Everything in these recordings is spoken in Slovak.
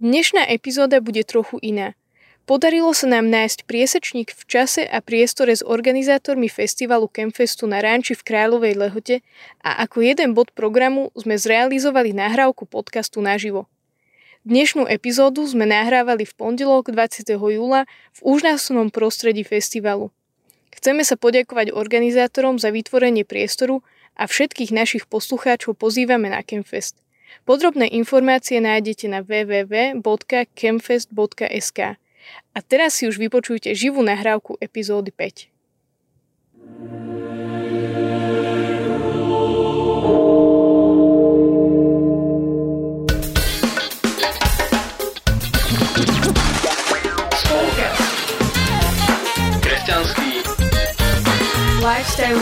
Dnešná epizóda bude trochu iná. Podarilo sa nám nájsť priesečník v čase a priestore s organizátormi festivalu Campfestu na Ránči v Kráľovej Lehote a ako jeden bod programu sme zrealizovali nahrávku podcastu naživo. Dnešnú epizódu sme nahrávali v pondelok 20. júla v úžasnom prostredí festivalu. Chceme sa poďakovať organizátorom za vytvorenie priestoru a všetkých našich poslucháčov pozývame na Campfest. Podrobné informácie nájdete na www.campfest.sk. A teraz si už vypočujte živú nahrávku epizódy 5. Kresťanský Lifestyle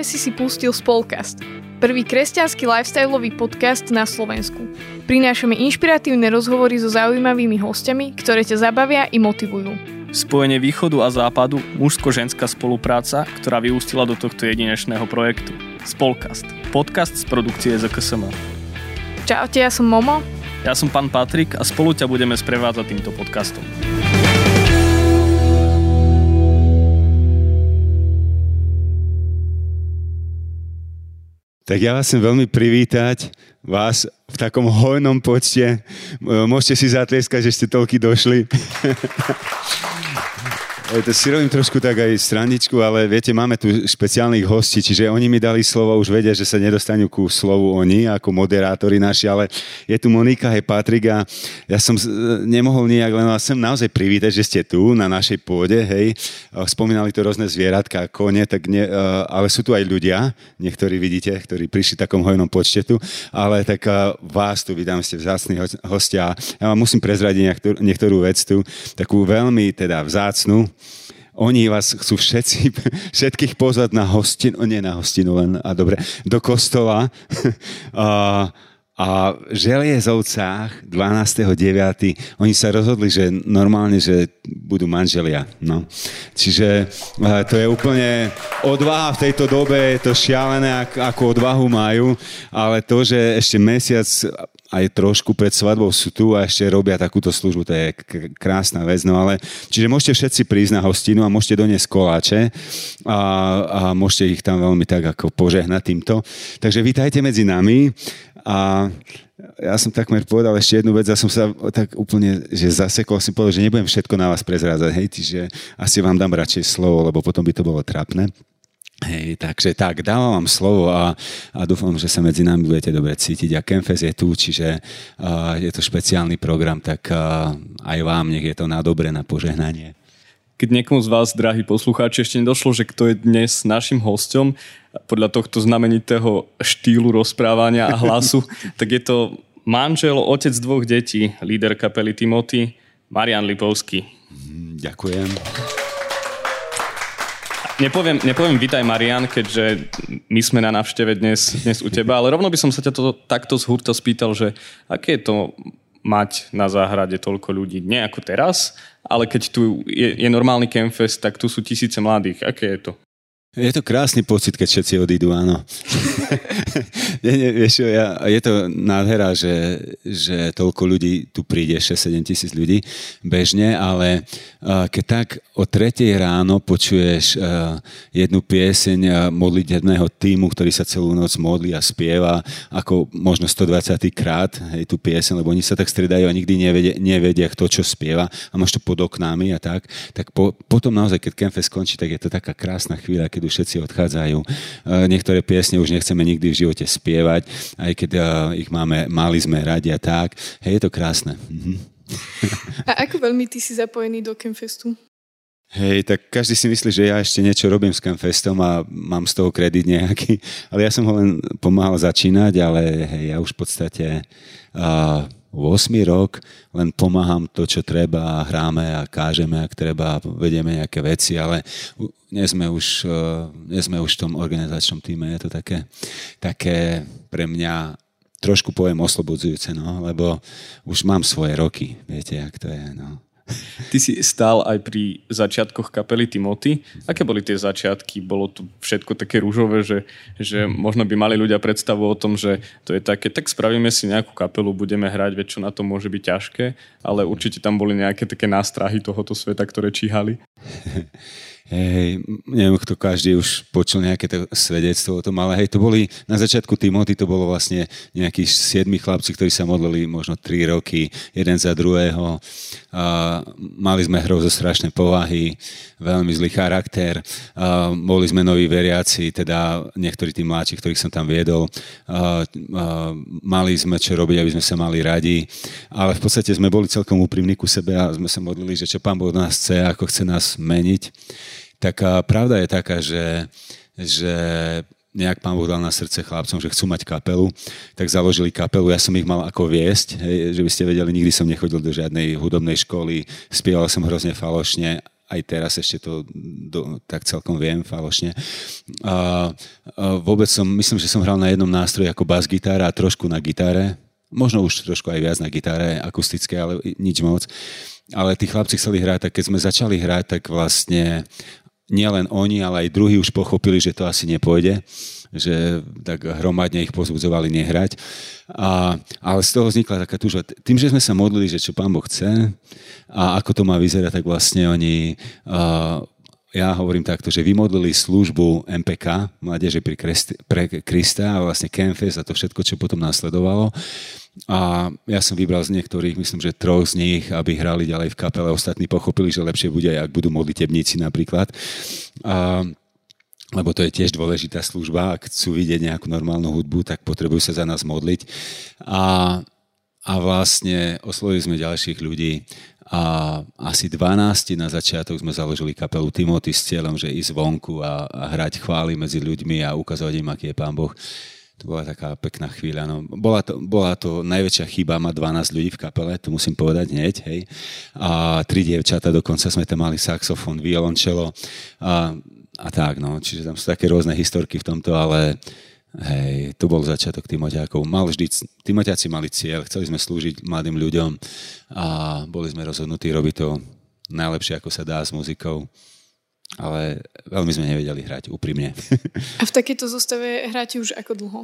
práve si si pustil Spolcast, prvý kresťanský lifestyleový podcast na Slovensku. Prinášame inšpiratívne rozhovory so zaujímavými hostiami, ktoré ťa zabavia i motivujú. Spojenie východu a západu, mužsko-ženská spolupráca, ktorá vyústila do tohto jedinečného projektu. Spolcast. Podcast z produkcie ZKSM. Čaute, ja som Momo. Ja som pán Patrik a spolu ťa budeme sprevádzať týmto podcastom. Tak ja vás chcem veľmi privítať, vás v takom hojnom počte. Môžete si zatlieskať, že ste toľky došli. To si robím trošku tak aj straničku, ale viete, máme tu špeciálnych hostí, čiže oni mi dali slovo, už vedia, že sa nedostanú ku slovu oni, ako moderátori naši, ale je tu Monika, hej Patrik a ja som nemohol nijak, len vás chcem naozaj privítať, že ste tu na našej pôde, hej. Spomínali to rôzne zvieratka, kone, tak ne, ale sú tu aj ľudia, niektorí vidíte, ktorí prišli v takom hojnom počte tu, ale tak vás tu vydám, ste vzácni hostia. Ja vám musím prezradiť niektorú, niektorú vec tu, takú veľmi teda vzácnu, oni vás chcú všetci, všetkých pozvať na hostinu, nie na hostinu len, a dobre, do kostola. a, a v Želiezovcách 12.9. oni sa rozhodli, že normálne, že budú manželia. No. Čiže to je úplne odvaha v tejto dobe, je to šialené, ako odvahu majú, ale to, že ešte mesiac aj trošku pred svadbou sú tu a ešte robia takúto službu, to je krásna vec. No ale, čiže môžete všetci prísť na hostinu a môžete doniesť koláče a, a môžete ich tam veľmi tak ako požehnať týmto. Takže vítajte medzi nami a ja som takmer povedal ešte jednu vec, ja som sa tak úplne, že zasekol, si povedal, že nebudem všetko na vás prezrázať, hej, čiže asi vám dám radšej slovo, lebo potom by to bolo trápne. Hej, takže tak, dávam vám slovo a, a dúfam, že sa medzi nami budete dobre cítiť. A Kemfes je tu, čiže uh, je to špeciálny program, tak uh, aj vám nech je to na dobre, na požehnanie. Keď niekomu z vás, drahí poslucháči, ešte nedošlo, že kto je dnes našim hostom, podľa tohto znamenitého štýlu rozprávania a hlasu, tak je to manžel, otec dvoch detí, líder kapely Timothy, Marian Lipovský. Ďakujem. Nepoviem, nepoviem vítaj Marian, keďže my sme na návšteve dnes, dnes u teba, ale rovno by som sa ťa to, takto z hurta spýtal, že aké je to mať na záhrade toľko ľudí, nie ako teraz, ale keď tu je, je normálny campfest, tak tu sú tisíce mladých. Aké je to? Je to krásny pocit, keď všetci odídu, áno. nie, nie, vieš, ja, je to nádhera, že, že toľko ľudí tu príde, 6-7 tisíc ľudí bežne, ale uh, keď tak o tretej ráno počuješ uh, jednu pieseň uh, modlitebného týmu, ktorý sa celú noc modlí a spieva, ako možno 120 krát hej, tú pieseň, lebo oni sa tak stredajú a nikdy nevedia, nevedia kto čo spieva a máš to pod oknami a tak, tak po, potom naozaj, keď Kemfe skončí, tak je to taká krásna chvíľa, keď už všetci odchádzajú. E, niektoré piesne už nechceme nikdy v živote spievať, aj keď e, ich máme, mali sme radi a tak. Hej, je to krásne. Mhm. A ako veľmi ty si zapojený do Campfestu? Hej, tak každý si myslí, že ja ešte niečo robím s Campfestom a mám z toho kredit nejaký, ale ja som ho len pomáhal začínať, ale hej, ja už v podstate uh, 8 rok len pomáham to, čo treba, hráme a kážeme, ak treba, vedieme nejaké veci, ale nie sme už, e, nie sme už v tom organizačnom týme. Je to také, také pre mňa trošku poviem oslobodzujúce, no, lebo už mám svoje roky, viete, jak to je. No. Ty si stál aj pri začiatkoch kapely Timothy. Aké boli tie začiatky? Bolo to všetko také rúžové, že, že možno by mali ľudia predstavu o tom, že to je také, tak spravíme si nejakú kapelu, budeme hrať, veď čo na to môže byť ťažké, ale určite tam boli nejaké také nástrahy tohoto sveta, ktoré číhali. Hej, neviem, kto každý už počul nejaké to svedectvo o tom, ale hej, to boli, na začiatku Timothy to bolo vlastne nejakí siedmi chlapci, ktorí sa modlili možno tri roky, jeden za druhého. A mali sme hrozne strašné povahy, veľmi zlý charakter. A boli sme noví veriaci, teda niektorí tí mladší, ktorých som tam viedol. A, a mali sme čo robiť, aby sme sa mali radi, ale v podstate sme boli celkom úprimní ku sebe a sme sa modlili, že čo Pán Boh nás chce, ako chce nás meniť tak pravda je taká, že, že nejak pán Boh dal na srdce chlapcom, že chcú mať kapelu, tak založili kapelu. Ja som ich mal ako viesť, hej, že by ste vedeli, nikdy som nechodil do žiadnej hudobnej školy, spieval som hrozne falošne, aj teraz ešte to do, tak celkom viem falošne. A, a vôbec som, myslím, že som hral na jednom nástroji ako bas-gitára a trošku na gitare, možno už trošku aj viac na gitare akustické, ale nič moc. Ale tí chlapci chceli hrať, tak keď sme začali hrať, tak vlastne nielen oni, ale aj druhí už pochopili, že to asi nepôjde že tak hromadne ich pozbudzovali nehrať. A, ale z toho vznikla taká túžba. Tým, že sme sa modlili, že čo pán Boh chce a ako to má vyzerať, tak vlastne oni uh, ja hovorím takto, že vymodlili službu MPK, Mládeže pri pre Krista a vlastne Campfest a to všetko, čo potom následovalo. A ja som vybral z niektorých, myslím, že troch z nich, aby hrali ďalej v kapele. Ostatní pochopili, že lepšie bude, ak budú modlitebníci napríklad. A, lebo to je tiež dôležitá služba. Ak chcú vidieť nejakú normálnu hudbu, tak potrebujú sa za nás modliť. A, a vlastne oslovili sme ďalších ľudí a asi 12 na začiatok sme založili kapelu Timothy s cieľom, že ísť vonku a, a hrať chvály medzi ľuďmi a ukazovať im, aký je Pán Boh. To bola taká pekná chvíľa. No. Bola, to, bola to najväčšia chyba mať 12 ľudí v kapele, to musím povedať hneď. Hej. A tri dievčata, dokonca sme tam mali saxofón, violončelo a, a tak. No. Čiže tam sú také rôzne historky v tomto, ale Hej, to bol začiatok Timoťákov. Mal vždy, Timoťáci mali cieľ, chceli sme slúžiť mladým ľuďom a boli sme rozhodnutí robiť to najlepšie, ako sa dá s muzikou. Ale veľmi sme nevedeli hrať, úprimne. A v takejto zostave hráte už ako dlho?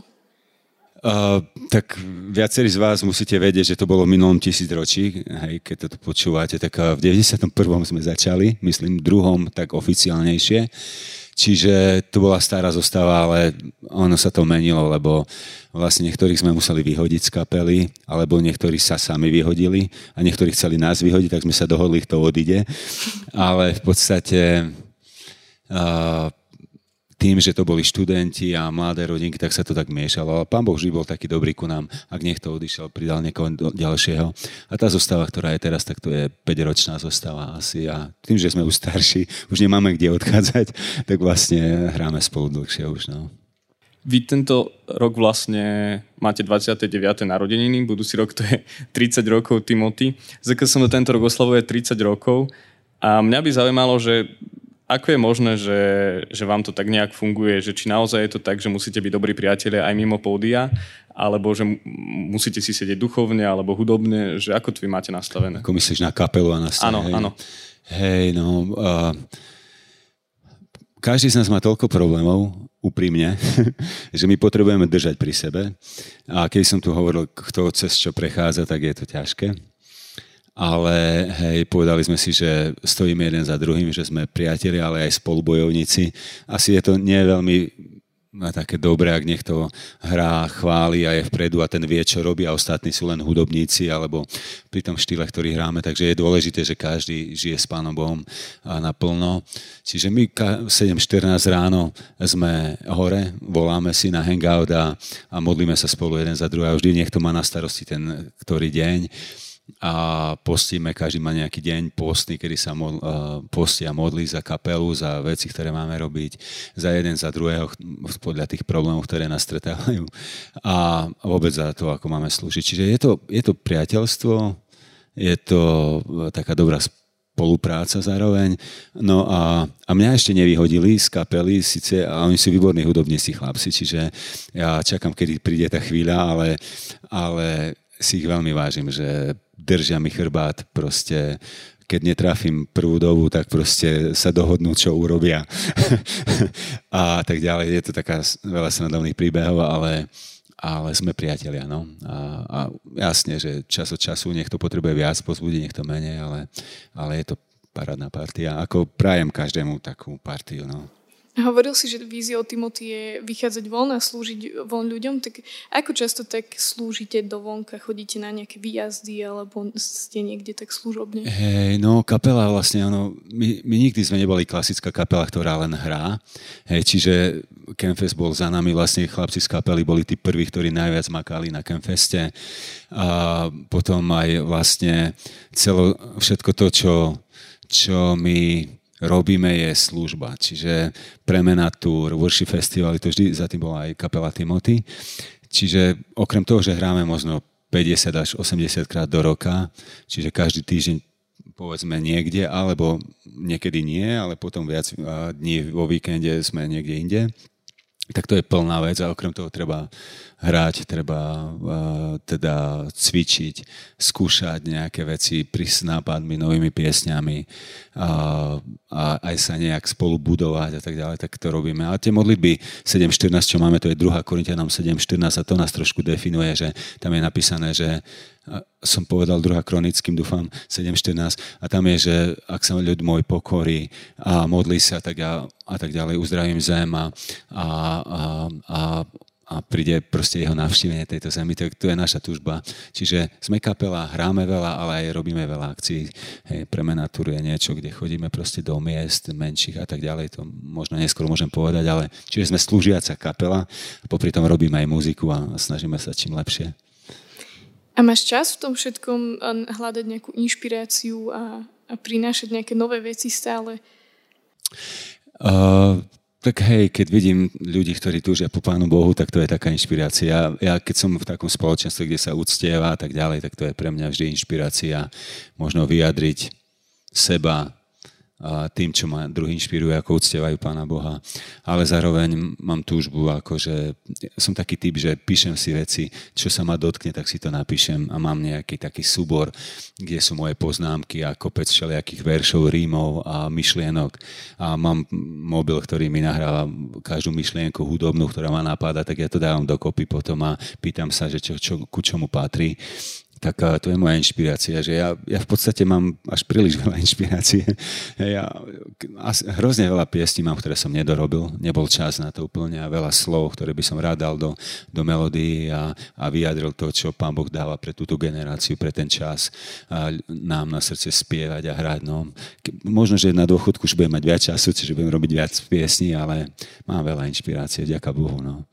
Uh, tak viacerí z vás musíte vedieť, že to bolo v minulom tisícročí, hej, keď to počúvate, tak v 91. sme začali, myslím, druhom tak oficiálnejšie. Čiže to bola stará zostava, ale ono sa to menilo, lebo vlastne niektorých sme museli vyhodiť z kapely, alebo niektorí sa sami vyhodili a niektorí chceli nás vyhodiť, tak sme sa dohodli, kto odíde. Ale v podstate uh, tým, že to boli študenti a mladé rodinky, tak sa to tak miešalo. Ale pán Boh vždy bol taký dobrý ku nám. Ak niekto odišiel, pridal niekoho ďalšieho. A tá zostava, ktorá je teraz, tak to je 5-ročná zostava asi. A tým, že sme už starší, už nemáme kde odchádzať, tak vlastne hráme spolu dlhšie už. No. Vy tento rok vlastne máte 29. narodeniny, budúci rok to je 30 rokov Timothy. ZKSM tento rok oslavuje 30 rokov a mňa by zaujímalo, že ako je možné, že, že vám to tak nejak funguje? Že či naozaj je to tak, že musíte byť dobrí priatelia aj mimo pódia, alebo že musíte si sedieť duchovne alebo hudobne, že ako to vy máte nastavené? Ako myslíš na kapelu a na scéne? Áno, hej? áno. Hej, no... Uh, každý z nás má toľko problémov, úprimne, že my potrebujeme držať pri sebe. A keď som tu hovoril, kto cez čo prechádza, tak je to ťažké ale hej, povedali sme si, že stojíme jeden za druhým, že sme priatelia, ale aj spolubojovníci. Asi je to nie veľmi no, také dobré, ak niekto hrá, chváli a je vpredu a ten vie, čo robí a ostatní sú len hudobníci alebo pri tom štýle, ktorý hráme. Takže je dôležité, že každý žije s Pánom Bohom naplno. Čiže my 7.14 ráno sme hore, voláme si na hangout a, a modlíme sa spolu jeden za druhého. Vždy niekto má na starosti ten ktorý deň a postíme, každý má nejaký deň postný, kedy sa mod, uh, postí a modlí za kapelu, za veci, ktoré máme robiť, za jeden, za druhého, podľa tých problémov, ktoré nás stretávajú a vôbec za to, ako máme slúžiť. Čiže je to, je to priateľstvo, je to taká dobrá spolupráca zároveň. No a, a mňa ešte nevyhodili z kapely, síce, a oni sú výborní hudobníci chlapci, čiže ja čakám, kedy príde tá chvíľa, ale, ale si ich veľmi vážim, že držia mi chrbát, proste keď netrafím prvú dobu, tak proste sa dohodnú, čo urobia. a tak ďalej. Je to taká veľa snadovných príbehov, ale, ale sme priatelia, no. A, a jasne, že čas od času niekto potrebuje viac pozbudiť, niekto menej, ale, ale je to parádna partia. Ako prajem každému takú partiu, no. Hovoril si, že víziou Timothy je vychádzať von a slúžiť von ľuďom, tak ako často tak slúžite do vonka? Chodíte na nejaké výjazdy alebo ste niekde tak služobne? Hej, no kapela vlastne, ono, my, my nikdy sme neboli klasická kapela, ktorá len hrá. Hej, čiže Campfest bol za nami, vlastne chlapci z kapely boli tí prví, ktorí najviac makali na Campfeste. A potom aj vlastne celo, všetko to, čo, čo my robíme, je služba. Čiže premena tour, worship festival, to vždy za tým bola aj kapela Timothy. Čiže okrem toho, že hráme možno 50 až 80 krát do roka, čiže každý týždeň povedzme niekde, alebo niekedy nie, ale potom viac dní vo víkende sme niekde inde, tak to je plná vec a okrem toho treba hrať, treba uh, teda cvičiť, skúšať nejaké veci, prísť s nápadmi, novými piesňami uh, a aj sa nejak spolu budovať a tak ďalej, tak to robíme. A tie modlitby 7.14, čo máme, to je druhá Korintianom 7.14 a to nás trošku definuje, že tam je napísané, že som povedal druhá kronickým, dúfam, 7.14 a tam je, že ak sa ľud môj pokorí a modlí sa tak a, a tak ďalej, uzdravím zem a, a, a, a a príde proste jeho navštívenie tejto zemi, to, to je naša túžba. Čiže sme kapela, hráme veľa, ale aj robíme veľa akcií. Hej, premena je niečo, kde chodíme proste do miest menších a tak ďalej, to možno neskôr môžem povedať, ale čiže sme slúžiaca kapela a popri tom robíme aj muziku a snažíme sa čím lepšie. A máš čas v tom všetkom hľadať nejakú inšpiráciu a, a prinášať nejaké nové veci stále? Uh, tak hej, keď vidím ľudí, ktorí túžia po Pánu Bohu, tak to je taká inšpirácia. Ja keď som v takom spoločenstve, kde sa uctieva a tak ďalej, tak to je pre mňa vždy inšpirácia možno vyjadriť seba, tým, čo ma druhý inšpirujú, ako uctievajú Pána Boha. Ale zároveň mám túžbu, akože som taký typ, že píšem si veci, čo sa ma dotkne, tak si to napíšem a mám nejaký taký súbor, kde sú moje poznámky a kopec všelijakých veršov, rímov a myšlienok. A mám mobil, ktorý mi nahráva každú myšlienku hudobnú, ktorá ma napáda, tak ja to dávam dokopy potom a pýtam sa, že čo, čo, ku čomu patrí tak to je moja inšpirácia, že ja, ja v podstate mám až príliš veľa inšpirácie. Ja hrozne veľa piesní mám, ktoré som nedorobil, nebol čas na to úplne a veľa slov, ktoré by som rád dal do, do melódií a, a vyjadril to, čo Pán Boh dáva pre túto generáciu, pre ten čas a nám na srdce spievať a hrať. No. Možno, že na dôchodku už budem mať viac času, čiže budem robiť viac piesní, ale mám veľa inšpirácie, ďaká Bohu. No.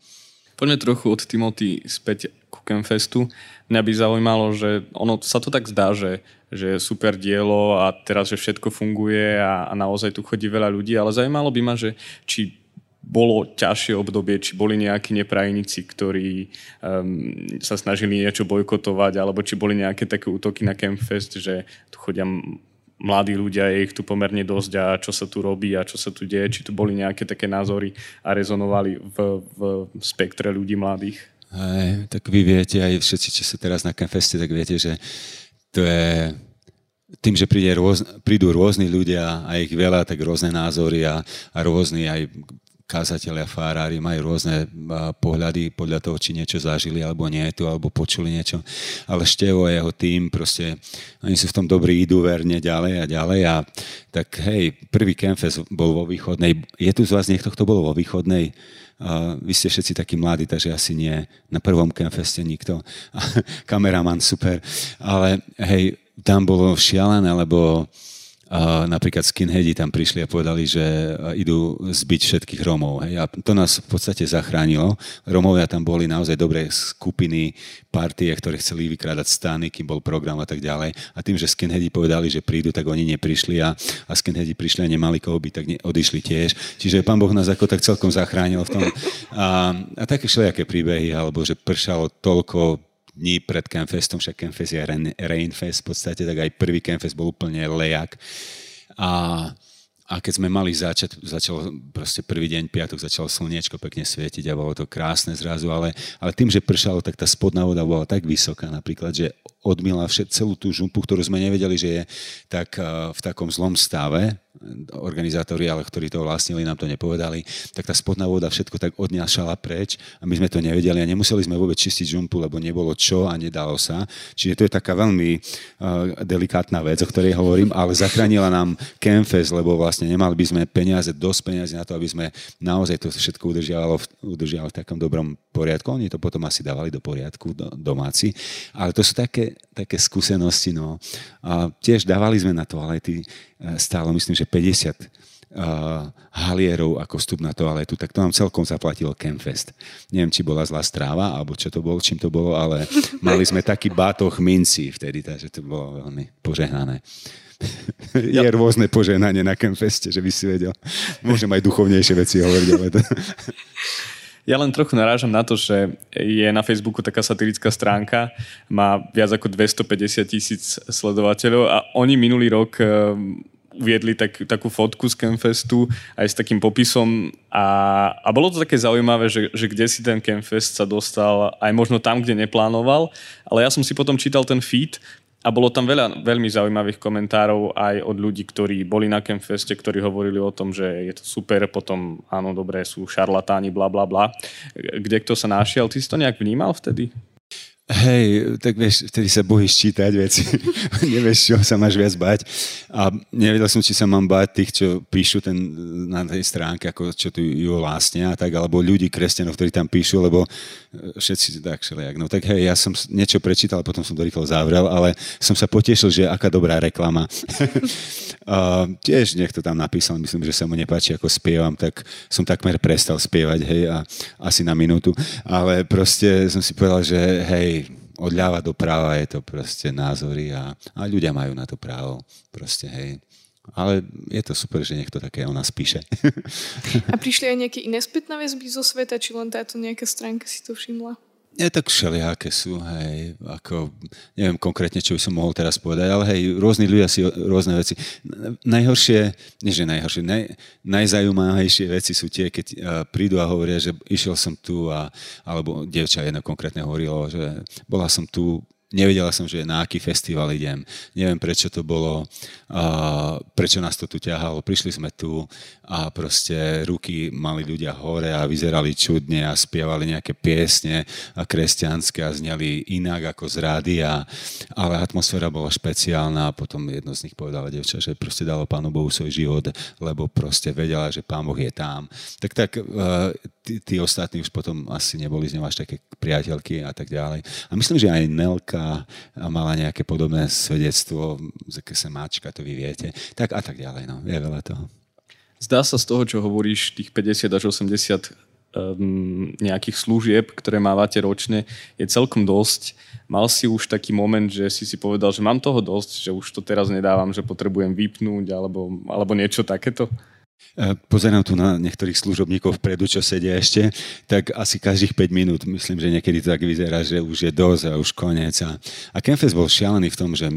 Poďme trochu od Timothy späť ku Campfestu. Mňa by zaujímalo, že ono sa to tak zdá, že, že je super dielo a teraz, že všetko funguje a, a naozaj tu chodí veľa ľudí, ale zaujímalo by ma, že či bolo ťažšie obdobie, či boli nejakí neprajníci, ktorí um, sa snažili niečo bojkotovať, alebo či boli nejaké také útoky na Campfest, že tu chodia mladí ľudia, je ich tu pomerne dosť a čo sa tu robí a čo sa tu deje, či tu boli nejaké také názory a rezonovali v, v spektre ľudí mladých. Hej, tak vy viete, aj všetci, čo sa teraz na Campfeste, tak viete, že to je tým, že príde rôz, prídu rôzni ľudia a ich veľa, tak rôzne názory a, a rôzni aj kázatelia, fárári majú rôzne pohľady podľa toho, či niečo zažili alebo nie tu, alebo počuli niečo. Ale Števo a jeho tým, proste, oni sú v tom dobrí, idú verne ďalej a ďalej a tak hej, prvý Campfest bol vo východnej. Je tu z vás niekto, kto bol vo východnej? Uh, vy ste všetci takí mladí, takže asi nie. Na prvom Campfeste nikto. Kameraman, super. Ale hej, tam bolo šialené, lebo a napríklad skinheadi tam prišli a povedali, že idú zbiť všetkých Romov. Hej. A to nás v podstate zachránilo. Romovia tam boli naozaj dobré skupiny, partie, ktoré chceli vykrádať stany, kým bol program a tak ďalej. A tým, že skinheadi povedali, že prídu, tak oni neprišli a, a skinheadi prišli a nemali koho byť, tak ne, odišli tiež. Čiže pán Boh nás ako tak celkom zachránil v tom. A, a také všelijaké príbehy, alebo že pršalo toľko dní pred Campfestom, však Campfest je Rainfest v podstate, tak aj prvý Campfest bol úplne lejak. A, a keď sme mali začať, začal proste prvý deň, piatok, začalo slniečko pekne svietiť a bolo to krásne zrazu, ale, ale tým, že pršalo, tak tá spodná voda bola tak vysoká napríklad, že odmila všet, celú tú žumpu, ktorú sme nevedeli, že je tak v takom zlom stave, organizátori, ale ktorí to vlastnili, nám to nepovedali, tak tá spodná voda všetko tak odňašala preč a my sme to nevedeli a nemuseli sme vôbec čistiť žumpu, lebo nebolo čo a nedalo sa. Čiže to je taká veľmi uh, delikátna vec, o ktorej hovorím, ale zachránila nám Kemfes, lebo vlastne nemali by sme peniaze, dosť peniazy na to, aby sme naozaj to všetko udržiavalo, udržiavalo v takom dobrom poriadku. Oni to potom asi dávali do poriadku, do, domáci. Ale to sú také, také skúsenosti. No. A tiež dávali sme na toalety E, stálo myslím, že 50 uh, e, halierov ako vstup na toaletu, tak to nám celkom zaplatil Campfest. Neviem, či bola zlá stráva, alebo čo to bolo, čím to bolo, ale mali sme taký bátoch minci vtedy, takže to bolo veľmi požehnané. Je rôzne požehnanie na Campfeste, že by si vedel. Môžem aj duchovnejšie veci hovoriť, ale to... Ja len trochu narážam na to, že je na Facebooku taká satirická stránka, má viac ako 250 tisíc sledovateľov a oni minulý rok uviedli tak, takú fotku z Campfestu aj s takým popisom a, a bolo to také zaujímavé, že, že kde si ten Campfest sa dostal aj možno tam, kde neplánoval, ale ja som si potom čítal ten feed a bolo tam veľa veľmi zaujímavých komentárov aj od ľudí, ktorí boli na Campfeste, ktorí hovorili o tom, že je to super, potom áno, dobré, sú šarlatáni, bla bla bla. Kde kto sa našiel? Ty si to nejak vnímal vtedy? Hej, tak vieš, vtedy sa bojíš čítať veci. Nevieš, čo sa máš viac bať. A nevedel som, či sa mám bať tých, čo píšu ten, na tej stránke, ako čo tu ju vlastne a tak, alebo ľudí, kresťanov, ktorí tam píšu, lebo e, všetci tak všelijak. No tak hej, ja som niečo prečítal, potom som to rýchlo zavrel, ale som sa potešil, že aká dobrá reklama. a tiež niekto tam napísal, myslím, že sa mu nepáči, ako spievam, tak som takmer prestal spievať, hej, a asi na minútu. Ale proste som si povedal, že hej, od ľava do práva je to proste názory a, a ľudia majú na to právo. Proste, hej. Ale je to super, že niekto také o nás píše. A prišli aj nejaké iné spätné väzby zo sveta, či len táto nejaká stránka si to všimla? Nie, tak všelijaké sú, hej, ako, neviem konkrétne, čo by som mohol teraz povedať, ale hej, rôzni ľudia si rôzne veci. Najhoršie, nie že najhoršie, naj, najzajímavejšie veci sú tie, keď uh, prídu a hovoria, že išiel som tu a, alebo dievča jedno konkrétne hovorilo, že bola som tu nevedela som, že na aký festival idem. Neviem, prečo to bolo, prečo nás to tu ťahalo. Prišli sme tu a proste ruky mali ľudia hore a vyzerali čudne a spievali nejaké piesne a kresťanské a zneli inak ako z rádia, ale atmosféra bola špeciálna a potom jedno z nich povedala devča, že proste dalo Pánu Bohu svoj život, lebo proste vedela, že Pán Boh je tam. Tak tak uh, tí, tí ostatní už potom asi neboli z ňou až také priateľky a tak ďalej. A myslím, že aj Nelka mala nejaké podobné svedectvo, z máčka, to vy viete. Tak a tak ďalej, no, je veľa toho. Zdá sa z toho, čo hovoríš, tých 50 až 80 um, nejakých služieb, ktoré mávate ročne, je celkom dosť. Mal si už taký moment, že si si povedal, že mám toho dosť, že už to teraz nedávam, že potrebujem vypnúť alebo, alebo niečo takéto? E, pozerám tu na niektorých služobníkov vpredu, čo sedia ešte, tak asi každých 5 minút myslím, že niekedy to tak vyzerá, že už je dosť a už koniec. A, a Kempfest bol šialený v tom, že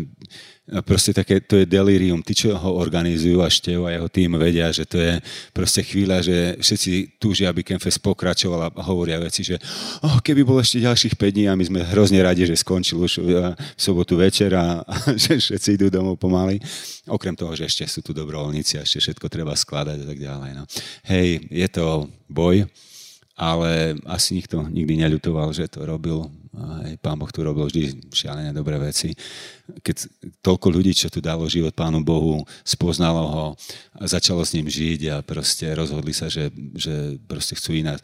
proste také, to je delirium. Tí, čo ho organizujú a Štev a jeho tým vedia, že to je proste chvíľa, že všetci túžia, aby Kempfest pokračoval a hovoria veci, že oh, keby bolo ešte ďalších 5 dní a my sme hrozne radi, že skončil už v sobotu večer a že všetci idú domov pomaly. Okrem toho, že ešte sú tu dobrovoľníci a ešte všetko treba skladať a tak ďalej. No. Hej, je to boj, ale asi nikto nikdy neľutoval, že to robil aj pán Boh tu robil vždy šialené dobré veci. Keď toľko ľudí, čo tu dalo život pánu Bohu, spoznalo ho, začalo s ním žiť a proste rozhodli sa, že, že proste chcú inak,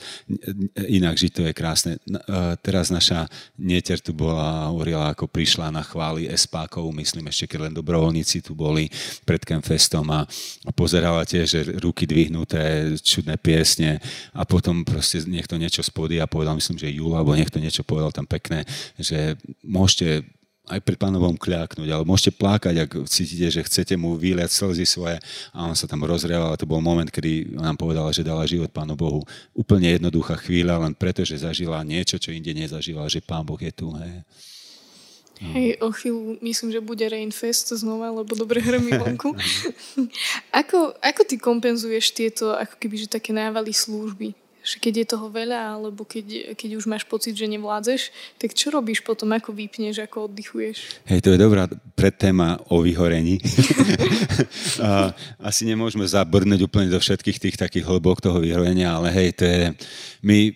inak žiť, to je krásne. Teraz naša neter tu bola, hovorila, ako prišla na chvály espákov, myslím ešte, keď len dobrovoľníci tu boli pred Kemfestom a, a pozerala tiež, že ruky dvihnuté, čudné piesne a potom proste niekto niečo spodí a povedal, myslím, že Jula, alebo niekto niečo povedal tam pekne pekné, že môžete aj pred pánovom kľaknúť, ale môžete plakať, ak cítite, že chcete mu výliať slzy svoje a on sa tam rozrieval a to bol moment, kedy nám povedala, že dala život Pánu Bohu. Úplne jednoduchá chvíľa, len preto, že zažila niečo, čo inde nezažila, že Pán Boh je tu. Hej. Hej, o chvíľu myslím, že bude Rainfest znova, lebo dobre hrmí vonku. ako, ako ty kompenzuješ tieto ako keby, že také návaly služby? Že keď je toho veľa, alebo keď, keď už máš pocit, že nevládzeš, tak čo robíš potom, ako vypneš, ako oddychuješ? Hej, to je dobrá predtéma o vyhorení. Asi nemôžeme zabrnúť úplne do všetkých tých takých hlbok toho vyhorenia, ale hej, to je... My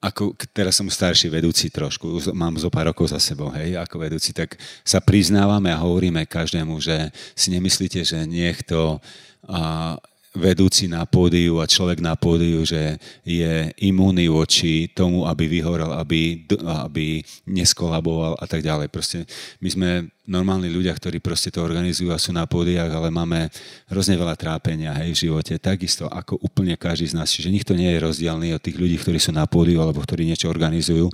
ako teraz som starší vedúci trošku, mám zo pár rokov za sebou, hej, ako vedúci, tak sa priznávame a hovoríme každému, že si nemyslíte, že niekto a, vedúci na pódiu a človek na pódiu, že je imúnny voči tomu, aby vyhorel, aby, aby neskolaboval a tak ďalej. Proste my sme normálni ľudia, ktorí proste to organizujú a sú na pódiach, ale máme hrozne veľa trápenia hej, v živote, takisto ako úplne každý z nás. Čiže nikto nie je rozdielný od tých ľudí, ktorí sú na pódiu alebo ktorí niečo organizujú.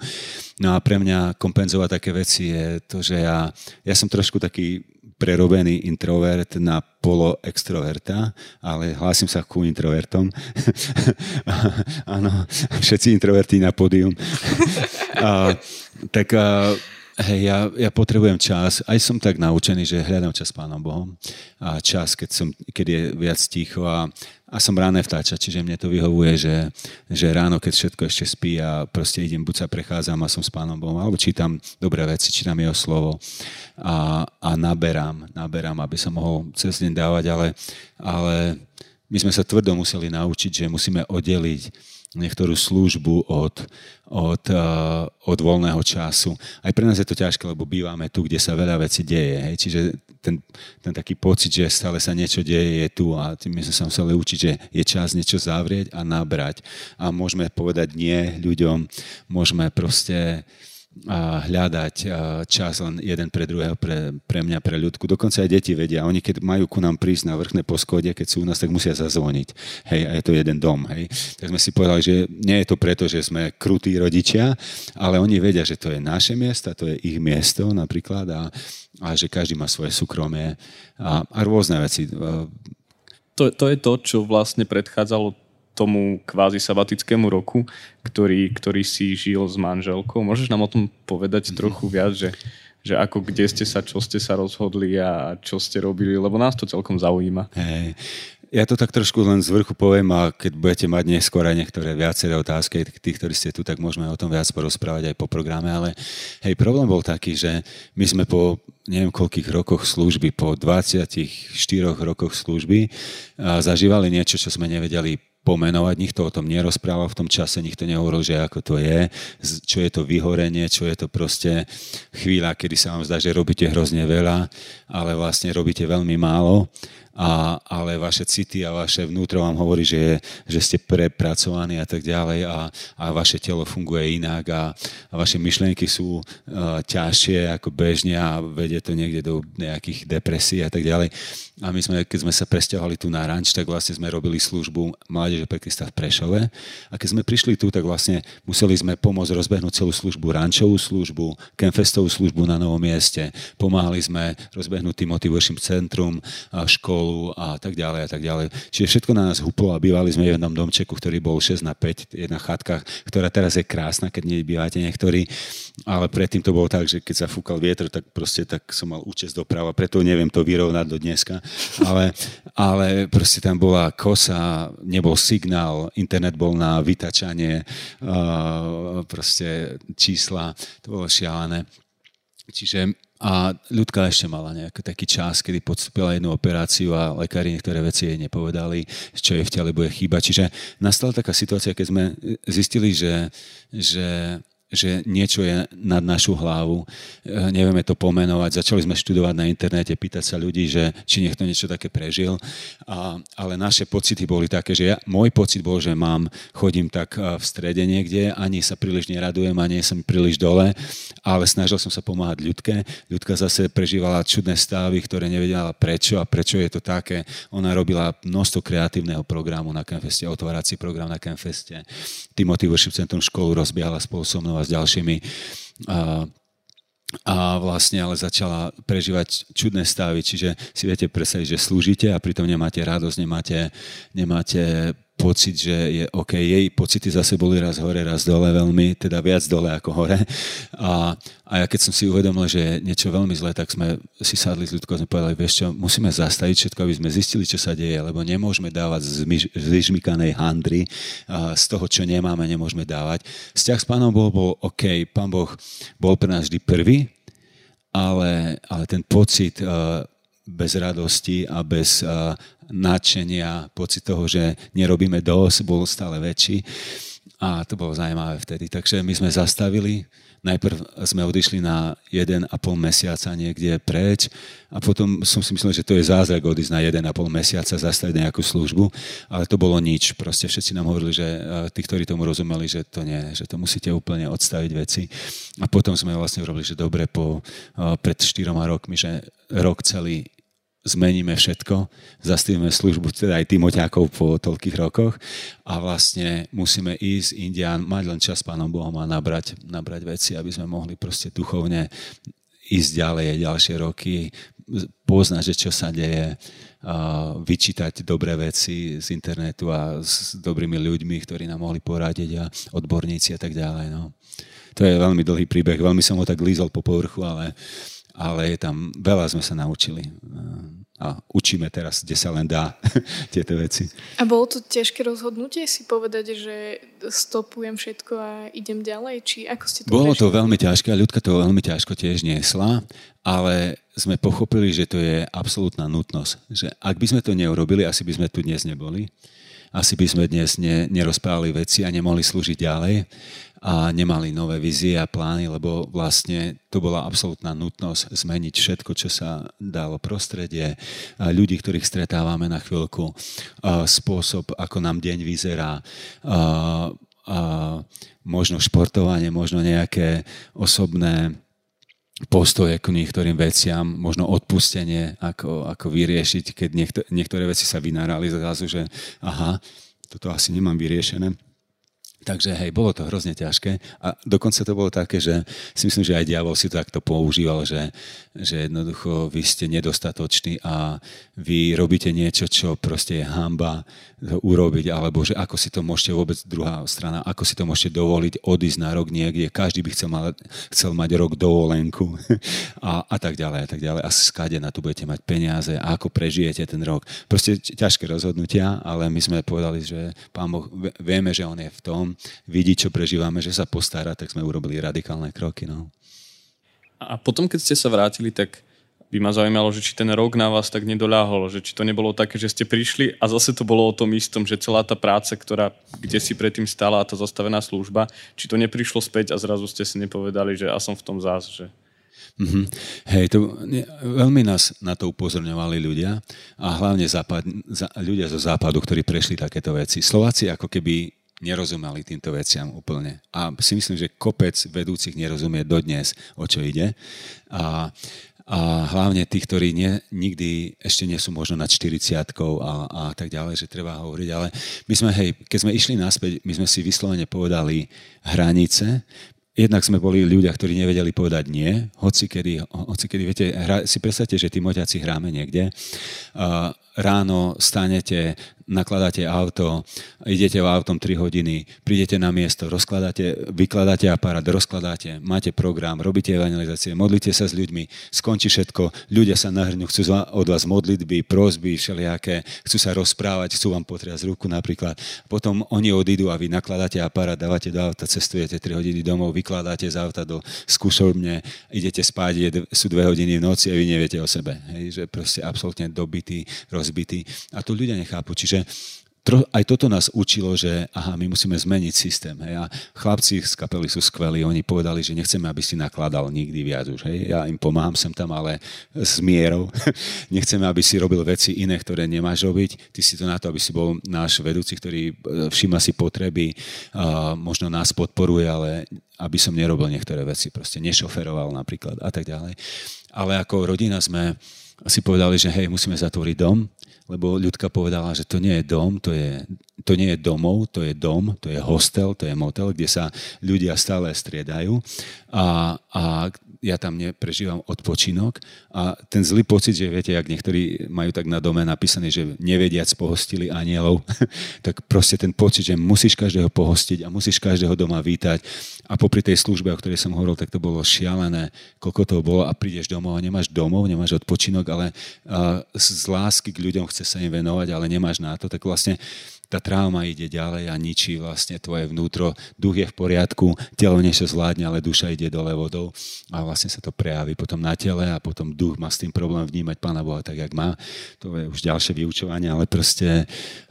No a pre mňa kompenzovať také veci je to, že ja, ja som trošku taký prerobený introvert na polo extroverta, ale hlásim sa ku introvertom. Áno, všetci introverti na pódium. a, tak a, Hej, ja, ja potrebujem čas. Aj som tak naučený, že hľadám čas s Pánom Bohom. A čas, keď, som, keď je viac ticho a, a som ráne vtáča, čiže mne to vyhovuje, že, že ráno, keď všetko ešte spí a proste idem, buď sa prechádzam a som s Pánom Bohom, alebo čítam dobré veci, čítam jeho slovo a, a naberám, naberám, aby som mohol cez deň dávať, ale, ale my sme sa tvrdo museli naučiť, že musíme oddeliť niektorú službu od, od, uh, od voľného času. Aj pre nás je to ťažké, lebo bývame tu, kde sa veľa vecí deje. Hej? Čiže ten, ten taký pocit, že stále sa niečo deje, je tu a my sme sa museli učiť, že je čas niečo zavrieť a nabrať. A môžeme povedať nie ľuďom, môžeme proste a hľadať čas len jeden pre druhého, pre, pre mňa, pre ľudku. Dokonca aj deti vedia. Oni keď majú ku nám prísť na vrchné poschodie, keď sú u nás, tak musia zazvoniť. Hej, a je to jeden dom. Hej. Tak sme si povedali, že nie je to preto, že sme krutí rodičia, ale oni vedia, že to je naše miesto, to je ich miesto napríklad a, a že každý má svoje súkromie a, a rôzne veci. To, to je to, čo vlastne predchádzalo tomu kvázi sabatickému roku, ktorý, ktorý si žil s manželkou. Môžeš nám o tom povedať mhm. trochu viac, že, že ako kde ste sa, čo ste sa rozhodli a čo ste robili, lebo nás to celkom zaujíma. Hey. Ja to tak trošku len z vrchu poviem a keď budete mať neskôr aj niektoré viaceré otázky, tí, ktorí ste tu, tak môžeme o tom viac porozprávať aj po programe, ale hej, problém bol taký, že my sme po neviem koľkých rokoch služby, po 24 rokoch služby zažívali niečo, čo sme nevedeli pomenovať, nikto o tom nerozprával v tom čase, nikto nehovoril, že ako to je, čo je to vyhorenie, čo je to proste chvíľa, kedy sa vám zdá, že robíte hrozne veľa, ale vlastne robíte veľmi málo a, ale vaše city a vaše vnútro vám hovorí, že, že ste prepracovaní a tak ďalej a, a vaše telo funguje inak a, a vaše myšlienky sú uh, ťažšie ako bežne a vedie to niekde do nejakých depresí a tak ďalej. A my sme, keď sme sa presťahovali tu na ranč, tak vlastne sme robili službu Mládeže pre Krista v Prešove. A keď sme prišli tu, tak vlastne museli sme pomôcť rozbehnúť celú službu, rančovú službu, Kemfestovú službu na novom mieste. Pomáhali sme rozbehnúť Timothy Worship Centrum, školu a tak ďalej a tak ďalej. Čiže všetko na nás huplo a bývali sme v jednom domčeku, ktorý bol 6 na 5, jedna chatka, ktorá teraz je krásna, keď nej bývate niektorí. Ale predtým to bolo tak, že keď sa fúkal vietor, tak proste tak som mal účest doprava, preto neviem to vyrovnať do dneska ale, ale proste tam bola kosa, nebol signál, internet bol na vytačanie uh, proste čísla, to bolo šialené. Čiže a ľudka ešte mala nejaký taký čas, kedy podstúpila jednu operáciu a lekári niektoré veci jej nepovedali, čo jej v tele bude chýba. Čiže nastala taká situácia, keď sme zistili, že, že že niečo je nad našu hlavu, e, nevieme to pomenovať. Začali sme študovať na internete, pýtať sa ľudí, že či niekto niečo také prežil, a, ale naše pocity boli také, že ja, môj pocit bol, že mám, chodím tak e, v strede niekde, ani sa príliš neradujem, ani som príliš dole, ale snažil som sa pomáhať ľudke. Ľudka zase prežívala čudné stavy, ktoré nevedela prečo a prečo je to také. Ona robila množstvo kreatívneho programu na Campfeste, otvárací program na Campfeste. Timothy Worship Centrum školu rozbiehala spolu so mnou a s ďalšími. A, a vlastne ale začala prežívať čudné stavy, čiže si viete predstaviť, že slúžite a pritom nemáte radosť, nemáte, nemáte pocit, že je OK, jej pocity zase boli raz hore, raz dole veľmi, teda viac dole ako hore. A, a ja keď som si uvedomil, že je niečo veľmi zlé, tak sme si sadli s ľudkou a sme povedali, vieš čo, musíme zastaviť všetko, aby sme zistili, čo sa deje, lebo nemôžeme dávať z, vyžmikanej handry, z toho, čo nemáme, nemôžeme dávať. Vzťah s pánom Bohom bol OK, pán Boh bol pre nás vždy prvý, ale, ale ten pocit uh, bez radosti a bez uh, nadšenia, pocit toho, že nerobíme dosť, bol stále väčší. A to bolo zaujímavé vtedy. Takže my sme zastavili, najprv sme odišli na 1,5 mesiaca niekde preč a potom som si myslel, že to je zázrak odísť na 1,5 mesiaca, zastaviť nejakú službu, ale to bolo nič. Proste všetci nám hovorili, že tí, ktorí tomu rozumeli, že to nie, že to musíte úplne odstaviť veci. A potom sme vlastne urobili, že dobre po, pred 4 rokmi, že rok celý zmeníme všetko, zastavíme službu, teda aj Timoťákov po toľkých rokoch a vlastne musíme ísť Indián, mať len čas s Pánom Bohom a nabrať, nabrať veci, aby sme mohli proste duchovne ísť ďalej ďalšie roky, poznať, že čo sa deje, vyčítať dobré veci z internetu a s dobrými ľuďmi, ktorí nám mohli poradiť a odborníci a tak ďalej. No. To je veľmi dlhý príbeh, veľmi som ho tak lízol po povrchu, ale ale je tam, veľa sme sa naučili a učíme teraz, kde sa len dá tieto veci. A bolo to ťažké rozhodnutie si povedať, že stopujem všetko a idem ďalej? Či ako ste to Bolo to veľmi ťažké a ľudka to veľmi ťažko tiež niesla, ale sme pochopili, že to je absolútna nutnosť. Že ak by sme to neurobili, asi by sme tu dnes neboli. Asi by sme dnes ne, nerozprávali veci a nemohli slúžiť ďalej a nemali nové vízie a plány, lebo vlastne to bola absolútna nutnosť zmeniť všetko, čo sa dalo prostredie, ľudí, ktorých stretávame na chvíľku, spôsob, ako nám deň vyzerá, možno športovanie, možno nejaké osobné postoje k niektorým veciam, možno odpustenie, ako, ako vyriešiť, keď niekto, niektoré veci sa vynárali zrazu, že aha, toto asi nemám vyriešené Takže hej, bolo to hrozne ťažké. A dokonca to bolo také, že si myslím, že aj diabol si to takto používal, že, že jednoducho vy ste nedostatoční a vy robíte niečo, čo proste je hamba urobiť, alebo že ako si to môžete vôbec druhá strana, ako si to môžete dovoliť odísť na rok niekde, každý by chcel, mať, chcel mať rok dovolenku a, a tak ďalej a tak ďalej. A skade na to budete mať peniaze a ako prežijete ten rok. Proste ťažké rozhodnutia, ale my sme povedali, že pán Boh, vieme, že on je v tom, vidí, čo prežívame, že sa postará, tak sme urobili radikálne kroky. No. A potom, keď ste sa vrátili, tak by ma zaujímalo, že či ten rok na vás tak nedoľahol, že či to nebolo také, že ste prišli a zase to bolo o tom istom, že celá tá práca, ktorá kde si predtým stala a tá zastavená služba, či to neprišlo späť a zrazu ste si nepovedali, že a som v tom zás, že... Mm-hmm. Hej, to, ne, veľmi nás na to upozorňovali ľudia a hlavne západ, za, ľudia zo západu, ktorí prešli takéto veci. Slováci ako keby nerozumeli týmto veciam úplne. A si myslím, že kopec vedúcich nerozumie dodnes, o čo ide. A, a hlavne tí, ktorí nie, nikdy ešte nie sú možno nad 40 a, a tak ďalej, že treba hovoriť. Ale my sme, hej, keď sme išli naspäť, my sme si vyslovene povedali hranice, Jednak sme boli ľudia, ktorí nevedeli povedať nie, hoci kedy, hoci kedy viete, hra, si predstavte, že tí moťaci hráme niekde, uh, ráno stanete, nakladáte auto, idete v autom 3 hodiny, prídete na miesto, rozkladáte, vykladáte aparát, rozkladáte, máte program, robíte evangelizácie, modlíte sa s ľuďmi, skončí všetko, ľudia sa nahrňujú, chcú od vás modlitby, prosby, všelijaké, chcú sa rozprávať, chcú vám potriasť ruku napríklad. Potom oni odídu a vy nakladáte aparát, dávate do auta, cestujete 3 hodiny domov, vykladáte z auta do skúšobne, idete spať, sú 2 hodiny v noci a vy neviete o sebe. Hej, že proste absolútne dobitý, rozbitý. A to ľudia nechápu. Čiže aj toto nás učilo, že aha, my musíme zmeniť systém. Hej. A chlapci z kapely sú skvelí, oni povedali, že nechceme, aby si nakladal nikdy viac už. Hej. Ja im pomáham sem tam, ale s mierou. nechceme, aby si robil veci iné, ktoré nemáš robiť. Ty si to na to, aby si bol náš vedúci, ktorý e, všíma si potreby, možno nás podporuje, ale aby som nerobil niektoré veci, proste nešoferoval napríklad a tak ďalej. Ale ako rodina sme si povedali, že hej, musíme zatvoriť dom, lebo ľudka povedala, že to nie je dom, to, je, to nie je domov, to je dom, to je hostel, to je motel, kde sa ľudia stále striedajú. A, a ja tam neprežívam odpočinok a ten zlý pocit, že viete, jak niektorí majú tak na dome napísané, že nevediac pohostili anielov, tak proste ten pocit, že musíš každého pohostiť a musíš každého doma vítať. A popri tej službe, o ktorej som hovoril, tak to bolo šialené, koľko toho bolo a prídeš domov a nemáš domov, nemáš odpočinok, ale z lásky k ľuďom chce sa im venovať, ale nemáš na to, tak vlastne tá trauma ide ďalej a ničí vlastne tvoje vnútro. Duch je v poriadku, telo niečo zvládne, ale duša ide dole vodou a vlastne sa to prejaví potom na tele a potom duch má s tým problém vnímať Pána Boha tak, jak má. To je už ďalšie vyučovanie, ale proste,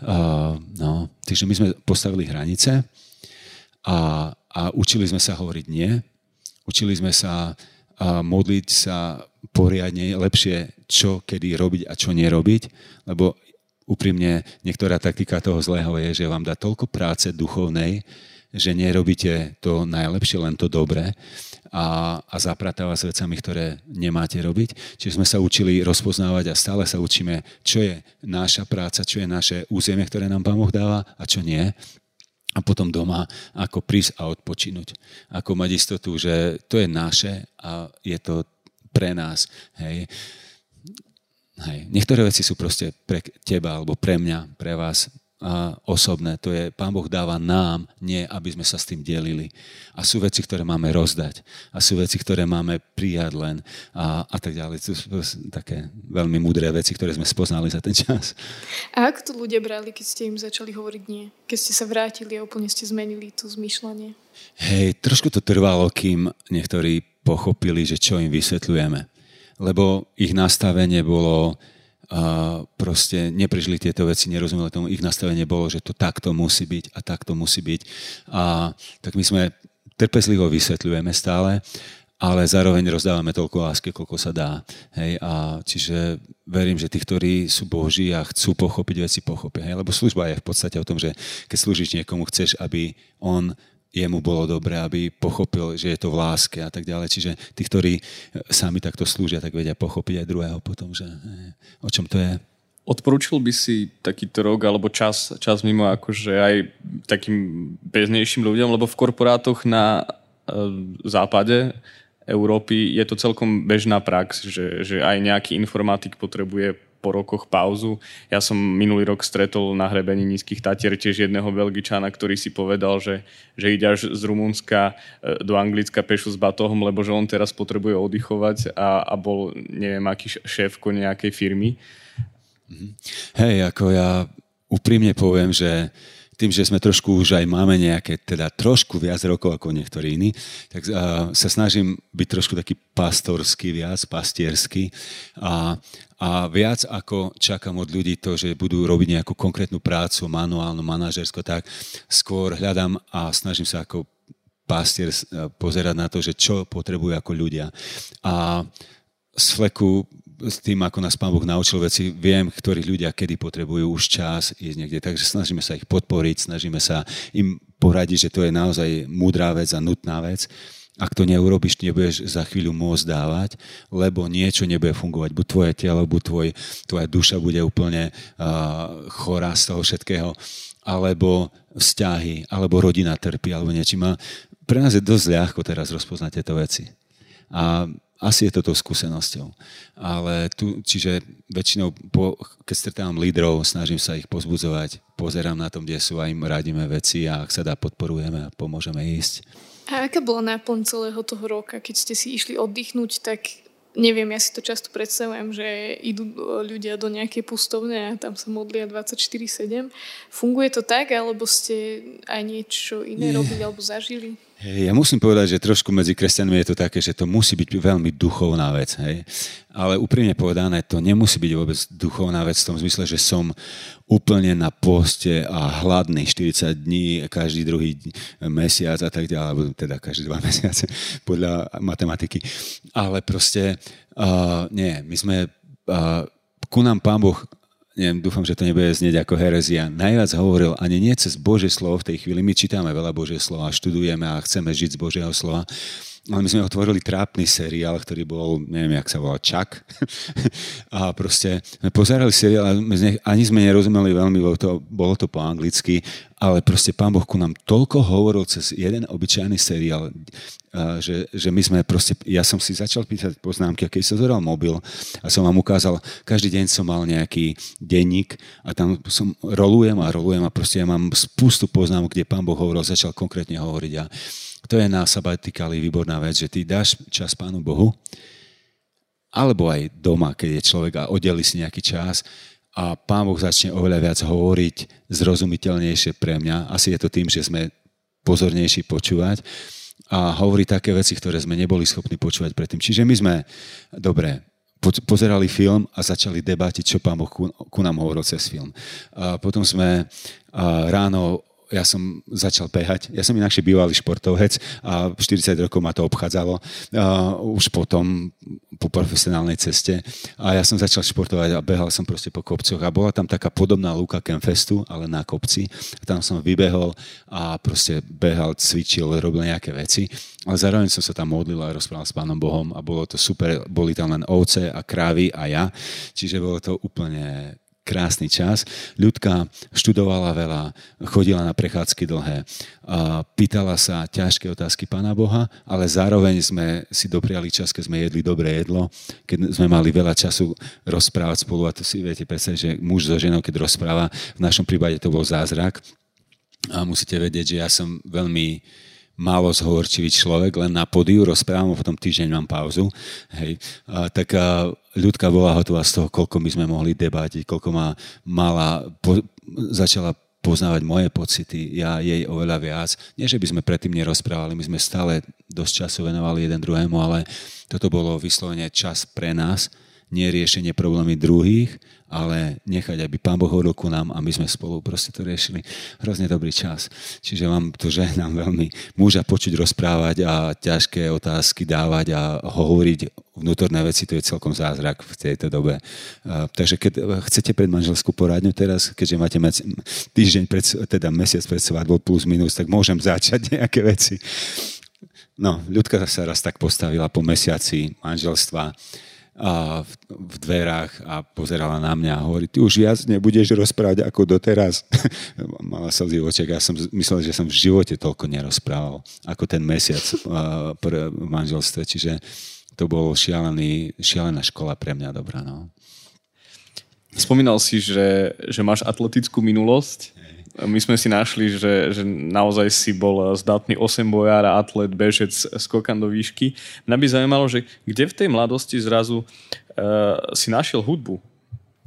uh, no, takže my sme postavili hranice a, a učili sme sa hovoriť nie, učili sme sa uh, modliť sa poriadne, lepšie čo kedy robiť a čo nerobiť, lebo úprimne niektorá taktika toho zlého je, že vám dá toľko práce duchovnej, že nerobíte to najlepšie, len to dobré a, a zapratáva s vecami, ktoré nemáte robiť. Čiže sme sa učili rozpoznávať a stále sa učíme, čo je naša práca, čo je naše územie, ktoré nám Pán Boh dáva a čo nie. A potom doma, ako prísť a odpočinúť. Ako mať istotu, že to je naše a je to pre nás. Hej. Hej. Niektoré veci sú proste pre teba alebo pre mňa, pre vás a osobné. To je, Pán Boh dáva nám, nie aby sme sa s tým delili. A sú veci, ktoré máme rozdať. A sú veci, ktoré máme prijať len a, a tak ďalej. To sú také veľmi múdre veci, ktoré sme spoznali za ten čas. A ako to ľudia brali, keď ste im začali hovoriť nie? Keď ste sa vrátili a úplne ste zmenili to zmyšľanie? Hej, trošku to trvalo, kým niektorí pochopili, že čo im vysvetľujeme lebo ich nastavenie bolo a proste neprežili tieto veci, nerozumeli tomu. Ich nastavenie bolo, že to takto musí byť a takto musí byť. A tak my sme trpezlivo vysvetľujeme stále, ale zároveň rozdávame toľko lásky, koľko sa dá. Hej, a čiže verím, že tí, ktorí sú Boží a chcú pochopiť veci, pochopia. Hej, lebo služba je v podstate o tom, že keď slúžiš niekomu, chceš, aby on jemu bolo dobré, aby pochopil, že je to v láske a tak ďalej. Čiže tí, ktorí sami takto slúžia, tak vedia pochopiť aj druhého potom, že eh, o čom to je. Odporučil by si takýto rok alebo čas, čas mimo akože aj takým beznejším ľuďom, lebo v korporátoch na e, západe Európy je to celkom bežná prax, že, že aj nejaký informatik potrebuje po rokoch pauzu. Ja som minulý rok stretol na hrebení nízkych Tatier tiež jedného Belgičana, ktorý si povedal, že, že ide až z Rumunska e, do Anglicka pešu s batohom, lebo že on teraz potrebuje oddychovať a, a bol neviem aký šéfko nejakej firmy. Mhm. Hej, ako ja úprimne poviem, že tým, že sme trošku už aj máme nejaké, teda trošku viac rokov ako niektorí iní, tak uh, sa snažím byť trošku taký pastorský viac, pastierský a, a viac ako čakám od ľudí to, že budú robiť nejakú konkrétnu prácu, manuálnu, manažersko, tak skôr hľadám a snažím sa ako pastier pozerať na to, že čo potrebujú ako ľudia. A z fleku s tým, ako nás Pán Boh naučil veci, viem, ktorí ľudia kedy potrebujú už čas ísť niekde. Takže snažíme sa ich podporiť, snažíme sa im poradiť, že to je naozaj múdrá vec a nutná vec. Ak to neurobiš, nebudeš za chvíľu môcť dávať, lebo niečo nebude fungovať. Buď tvoje telo, buď tvoj, tvoja duša bude úplne uh, chorá z toho všetkého, alebo vzťahy, alebo rodina trpí, alebo niečím. A pre nás je dosť ľahko teraz rozpoznať tieto veci. A asi je to tou skúsenosťou. Ale tu, čiže väčšinou, po, keď stretávam lídrov, snažím sa ich pozbudzovať, pozerám na tom, kde sú a im radíme veci a ak sa dá, podporujeme a pomôžeme ísť. A aká bola náplň celého toho roka, keď ste si išli oddychnúť, tak neviem, ja si to často predstavujem, že idú ľudia do nejakej pustovne a tam sa modlia 24-7. Funguje to tak, alebo ste aj niečo iné Nie. robili alebo zažili? Hej, ja musím povedať, že trošku medzi kresťanmi je to také, že to musí byť veľmi duchovná vec. Hej. Ale úprimne povedané, to nemusí byť vôbec duchovná vec v tom zmysle, že som úplne na poste a hladný 40 dní, každý druhý mesiac a tak ďalej, alebo teda každý dva mesiace podľa matematiky. Ale proste, uh, nie, my sme, uh, ku nám Pán Boh neviem, dúfam, že to nebude znieť ako herezia, najviac hovoril ani nie cez Božie slovo v tej chvíli. My čítame veľa Božie slova, študujeme a chceme žiť z Božieho slova. Ale my sme otvorili trápny seriál, ktorý bol, neviem, jak sa volá, Čak. a proste sme pozerali seriál a ani sme nerozumeli veľmi, bolo to, bolo to po anglicky ale proste pán Boh ku nám toľko hovoril cez jeden obyčajný seriál, že, že my sme proste, ja som si začal písať poznámky a keď som zobral mobil a som vám ukázal, každý deň som mal nejaký denník a tam som rolujem a rolujem a proste ja mám spustu poznámok, kde pán Boh hovoril, začal konkrétne hovoriť a to je na sabatikali výborná vec, že ty dáš čas pánu Bohu alebo aj doma, keď je človek a oddeli si nejaký čas a Pán Boh začne oveľa viac hovoriť zrozumiteľnejšie pre mňa. Asi je to tým, že sme pozornejší počúvať a hovorí také veci, ktoré sme neboli schopní počúvať predtým. Čiže my sme, dobre, pozerali film a začali debatiť, čo pán Boh ku nám hovoril cez film. A potom sme ráno ja som začal behať. Ja som inakšie bývalý športovec a 40 rokov ma to obchádzalo. Uh, už potom po profesionálnej ceste. A ja som začal športovať a behal som proste po kopcoch. A bola tam taká podobná lúka Kemfestu, ale na kopci. Tam som vybehol a proste behal, cvičil, robil nejaké veci. Ale zároveň som sa tam modlil a rozprával s Pánom Bohom a bolo to super. Boli tam len ovce a krávy a ja. Čiže bolo to úplne krásny čas. Ľudka študovala veľa, chodila na prechádzky dlhé, pýtala sa ťažké otázky Pána Boha, ale zároveň sme si dopriali čas, keď sme jedli dobré jedlo, keď sme mali veľa času rozprávať spolu a to si viete predstaviť, že muž so ženou, keď rozpráva, v našom prípade to bol zázrak. A musíte vedieť, že ja som veľmi málo zhovorčivý človek, len na podiu rozprávam, potom týždeň mám pauzu. Hej. A, tak a, ľudka bola hotová z toho, koľko my sme mohli debatiť, koľko ma mala, po, začala poznávať moje pocity, ja jej oveľa viac. Nie, že by sme predtým nerozprávali, my sme stále dosť času venovali jeden druhému, ale toto bolo vyslovene čas pre nás, nie riešenie problémy druhých, ale nechať, aby Pán Boh hovoril ku nám a my sme spolu proste to riešili. Hrozne dobrý čas. Čiže vám to žehnám veľmi. Môža počuť rozprávať a ťažké otázky dávať a hovoriť vnútorné veci, to je celkom zázrak v tejto dobe. Takže keď chcete pred manželskú poradňu teraz, keďže máte mať týždeň, pred, teda mesiac pred svadbou plus minus, tak môžem začať nejaké veci. No, ľudka sa raz tak postavila po mesiaci manželstva v, v dverách a pozerala na mňa a hovorí, ty už viac nebudeš rozprávať ako doteraz. Mala v očiach. Ja som myslel, že som v živote toľko nerozprával ako ten mesiac uh, v manželstve. Čiže to bolo šialený, šialená škola pre mňa dobrá. No. Spomínal si, že, že máš atletickú minulosť my sme si našli, že, že naozaj si bol zdatný 8 bojár atlet, bežec, skokan do výšky. Mňa by zaujímalo, že kde v tej mladosti zrazu uh, si našiel hudbu?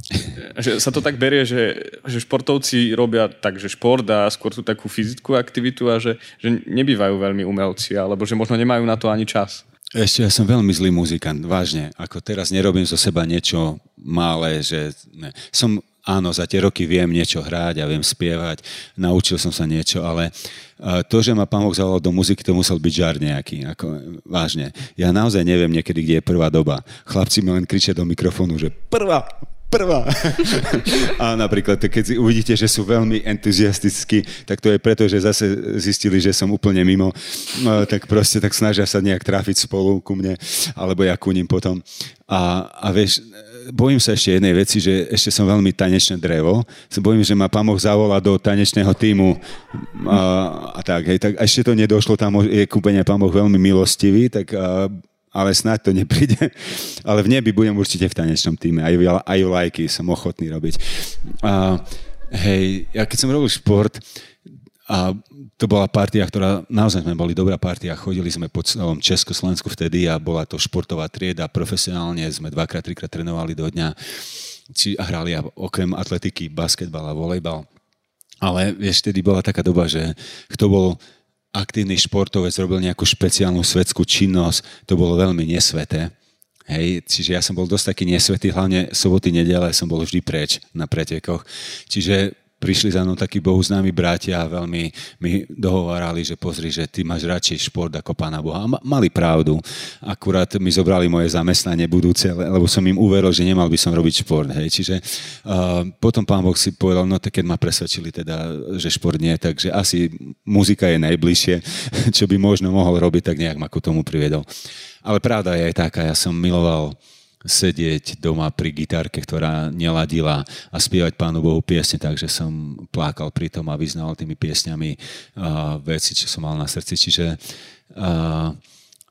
že sa to tak berie, že, že športovci robia tak, že šport a skôr tú takú fyzickú aktivitu a že, že nebývajú veľmi umelci, alebo že možno nemajú na to ani čas. Ešte ja som veľmi zlý muzikant, vážne. Ako teraz nerobím zo seba niečo malé, že ne. som áno, za tie roky viem niečo hrať a viem spievať, naučil som sa niečo, ale to, že ma pán Boh zavolal do muziky, to musel byť žár nejaký, ako, vážne. Ja naozaj neviem niekedy, kde je prvá doba. Chlapci mi len kričia do mikrofónu, že prvá, prvá. A napríklad, keď uvidíte, že sú veľmi entuziastickí, tak to je preto, že zase zistili, že som úplne mimo, no, tak proste tak snažia sa nejak trafiť spolu ku mne, alebo ja ku ním potom. A, a vieš, bojím sa ešte jednej veci, že ešte som veľmi tanečné drevo. Sa bojím, že ma Pán Boh zavolá do tanečného týmu a, a tak. Hej, tak ešte to nedošlo, tam je kúpenie Boh veľmi milostivý, tak a, ale snáď to nepríde. Ale v nebi budem určite v tanečnom týme. Aj, aj lajky som ochotný robiť. A, hej, ja keď som robil šport, a to bola partia, ktorá, naozaj sme boli dobrá partia, chodili sme po celom Československu vtedy a bola to športová trieda, profesionálne sme dvakrát, trikrát trénovali do dňa, či hrali okrem atletiky, basketbal a volejbal. Ale vieš, vtedy bola taká doba, že kto bol aktívny športovec, robil nejakú špeciálnu svetskú činnosť, to bolo veľmi nesveté. Hej, čiže ja som bol dosť taký nesvetý, hlavne soboty, nedele som bol vždy preč na pretekoch. Čiže prišli za mnou takí bohuznámi bratia a veľmi mi dohovárali, že pozri, že ty máš radšej šport ako Pána Boha. Mali pravdu. Akurát mi zobrali moje zamestnanie budúce, lebo som im uveril, že nemal by som robiť šport. Hej. Čiže uh, potom Pán Boh si povedal, no tak keď ma presvedčili teda, že šport nie, takže asi muzika je najbližšie, čo by možno mohol robiť, tak nejak ma ku tomu priviedol. Ale pravda je aj taká, ja som miloval sedieť doma pri gitárke, ktorá neladila a spievať Pánu Bohu piesne, takže som plákal pri tom a vyznal tými piesňami uh, veci, čo som mal na srdci. Čiže uh,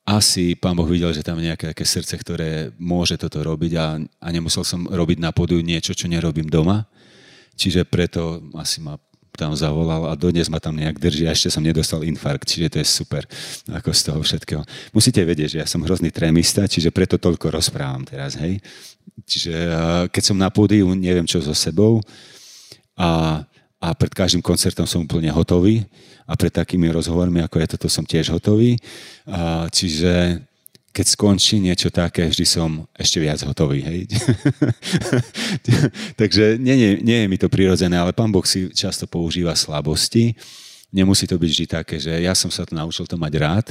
asi Pán Boh videl, že tam je nejaké také srdce, ktoré môže toto robiť a, a nemusel som robiť na podu niečo, čo nerobím doma. Čiže preto asi ma tam zavolal a dodnes ma tam nejak drží a ešte som nedostal infarkt, čiže to je super ako z toho všetkého. Musíte vedieť, že ja som hrozný trémista, čiže preto toľko rozprávam teraz, hej. Čiže keď som na pódiu, neviem čo so sebou a, a pred každým koncertom som úplne hotový a pred takými rozhovormi, ako je toto, som tiež hotový. A, čiže keď skončí niečo také, vždy som ešte viac hotový. Hej? Takže nie, nie, nie je mi to prirodzené, ale pán Boh si často používa slabosti. Nemusí to byť vždy také, že ja som sa to naučil to mať rád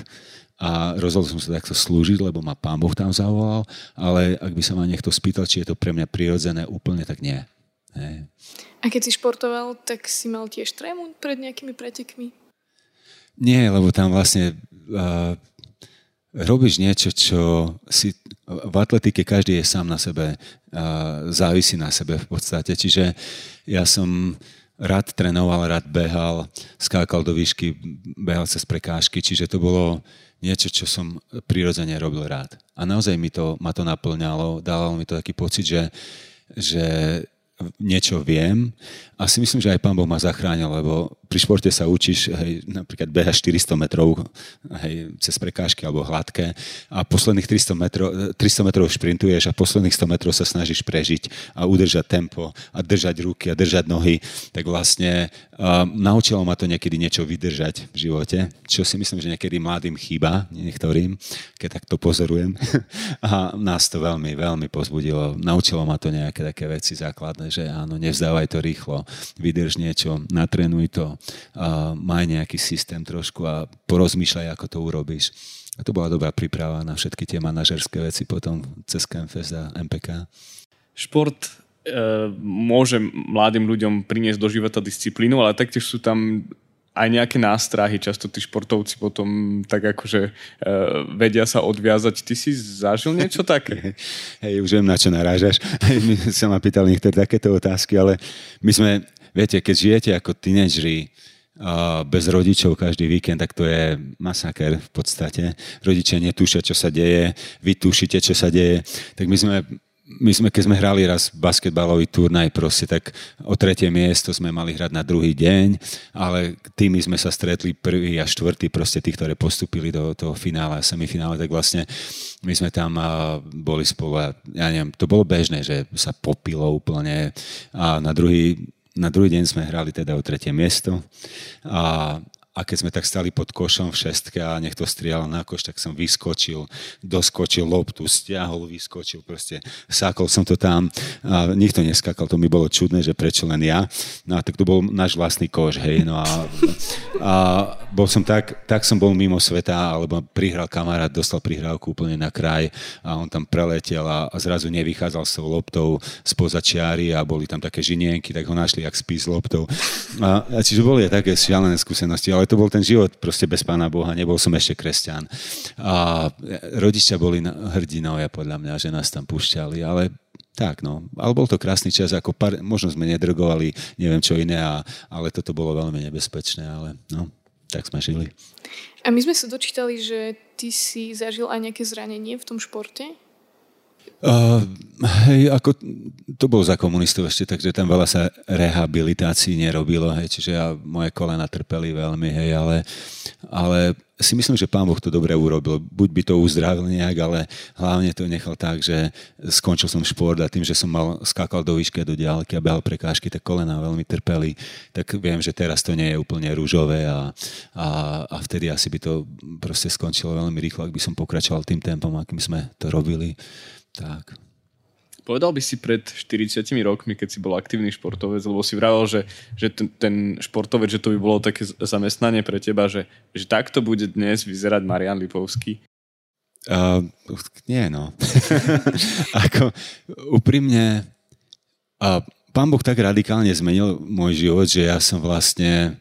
a rozhodol som sa takto slúžiť, lebo ma pán Boh tam zavolal, ale ak by sa ma niekto spýtal, či je to pre mňa prirodzené, úplne tak nie. Hej. A keď si športoval, tak si mal tiež trému pred nejakými pretekmi? Nie, lebo tam vlastne uh, robíš niečo, čo si v atletike každý je sám na sebe, závisí na sebe v podstate. Čiže ja som rád trénoval, rád behal, skákal do výšky, behal cez prekážky, čiže to bolo niečo, čo som prirodzene robil rád. A naozaj mi to, ma to naplňalo, dávalo mi to taký pocit, že, že niečo viem a si myslím, že aj Pán Boh ma zachránil, lebo pri športe sa učíš, hej, napríklad beha 400 metrov hej, cez prekážky alebo hladké a posledných 300 metrov, 300 metrov šprintuješ a posledných 100 metrov sa snažíš prežiť a udržať tempo a držať ruky a držať nohy, tak vlastne uh, naučilo ma to niekedy niečo vydržať v živote, čo si myslím, že niekedy mladým chýba, niektorým, keď takto pozorujem. a nás to veľmi, veľmi pozbudilo. Naučilo ma to nejaké také veci základné, že áno, nevzdávaj to rýchlo, vydrž niečo, natrenuj to, a maj nejaký systém trošku a porozmýšľaj, ako to urobíš. A to bola dobrá príprava na všetky tie manažerské veci potom cez Campfest a MPK. Šport e, môže mladým ľuďom priniesť do života disciplínu, ale taktiež sú tam aj nejaké nástrahy. Často tí športovci potom tak akože e, vedia sa odviazať. Ty si zažil niečo také? Hej, už viem, na čo narážaš. my sa ma pýtali niektoré takéto otázky, ale my sme, viete, keď žijete ako tínedžri, bez rodičov každý víkend, tak to je masaker v podstate. Rodičia netušia, čo sa deje, vy tušíte, čo sa deje. Tak my sme my sme, keď sme hrali raz basketbalový turnaj, proste, tak o tretie miesto sme mali hrať na druhý deň, ale tými sme sa stretli prvý a štvrtý, proste tí, ktoré postupili do toho finále a semifinále, tak vlastne my sme tam boli spolu a ja neviem, to bolo bežné, že sa popilo úplne a na druhý, na druhý deň sme hrali teda o tretie miesto a a keď sme tak stali pod košom v šestke a niekto strieľal na koš, tak som vyskočil, doskočil loptu, stiahol, vyskočil, proste sákol som to tam a nikto neskakal, to mi bolo čudné, že prečo len ja. No a tak to bol náš vlastný koš, hej, no a, a bol som tak, tak som bol mimo sveta, alebo prihral kamarát, dostal prihrávku úplne na kraj a on tam preletel a, a zrazu nevychádzal s tou loptou spoza čiary a boli tam také žinienky, tak ho našli, jak spí s loptou. A, a čiže boli také šialené skúsenosti, ale to bol ten život proste bez Pána Boha, nebol som ešte kresťan. A rodičia boli hrdinovia podľa mňa, že nás tam púšťali, ale tak, no. Ale bol to krásny čas, ako par, možno sme nedrogovali, neviem čo iné, a, ale toto bolo veľmi nebezpečné, ale no, tak sme žili. A my sme sa dočítali, že ty si zažil aj nejaké zranenie v tom športe? Uh, hej, ako to bol za komunistov ešte, takže tam veľa sa rehabilitácií nerobilo, hej, čiže ja, moje kolena trpeli veľmi, hej, ale, ale si myslím, že pán Boh to dobre urobil. Buď by to uzdravil nejak, ale hlavne to nechal tak, že skončil som šport a tým, že som mal, skákal do výšky do ďalky a behal prekážky, tak kolena veľmi trpeli. Tak viem, že teraz to nie je úplne rúžové a, a, a vtedy asi by to proste skončilo veľmi rýchlo, ak by som pokračoval tým tempom, akým sme to robili. Tak. Povedal by si pred 40 rokmi, keď si bol aktívny športovec, lebo si vravel, že, že ten, ten športovec, že to by bolo také zamestnanie pre teba, že, že takto bude dnes vyzerať Marian Lipovský? Uh, nie, no. Ako úprimne, uh, pán Boh tak radikálne zmenil môj život, že ja som vlastne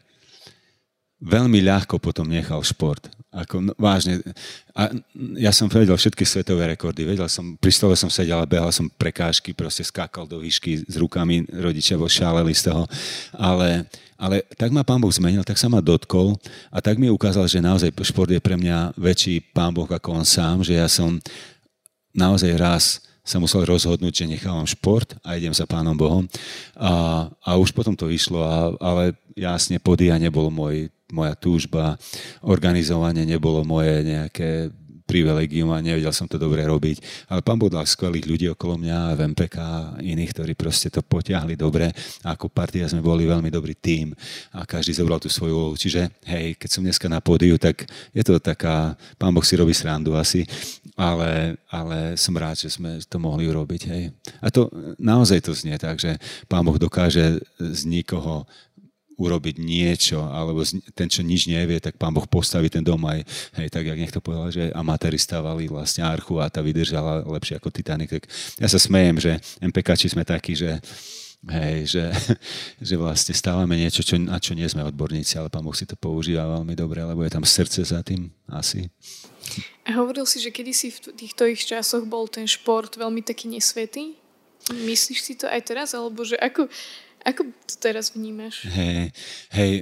veľmi ľahko potom nechal šport. Ako, no, vážne. A ja som vedel všetky svetové rekordy. Vedel som, pri stole som sedel a behal som prekážky, proste skákal do výšky s rukami, rodičia bol šáleli z toho. Ale, ale tak ma pán Boh zmenil, tak sa ma dotkol a tak mi ukázal, že naozaj šport je pre mňa väčší pán Boh ako on sám, že ja som naozaj raz sa musel rozhodnúť, že nechávam šport a idem za pánom Bohom. A, a už potom to vyšlo, a, ale jasne podia nebol môj moja túžba, organizovanie nebolo moje nejaké privilegium a nevedel som to dobre robiť. Ale pán Boh dal skvelých ľudí okolo mňa, v MPK a iných, ktorí proste to potiahli dobre. A ako partia sme boli veľmi dobrý tím a každý zobral tú svoju úlohu. Čiže hej, keď som dneska na pódiu, tak je to taká, pán Boh si robí srandu asi, ale, ale som rád, že sme to mohli urobiť. Hej. A to naozaj to znie tak, že pán Boh dokáže z nikoho urobiť niečo, alebo ten, čo nič nevie, tak pán Boh postaví ten dom aj, hej, tak jak niekto povedal, že amatéri stavali vlastne archu a tá vydržala lepšie ako Titanic. Tak ja sa smejem, že MPK sme takí, že Hej, že, že vlastne stávame niečo, čo, na čo nie sme odborníci, ale pán Boh si to používa veľmi dobre, lebo je tam srdce za tým asi. A hovoril si, že kedysi v týchto ich časoch bol ten šport veľmi taký nesvetý. Myslíš si to aj teraz? Alebo že ako, ako to teraz vnímaš? Hej, hej,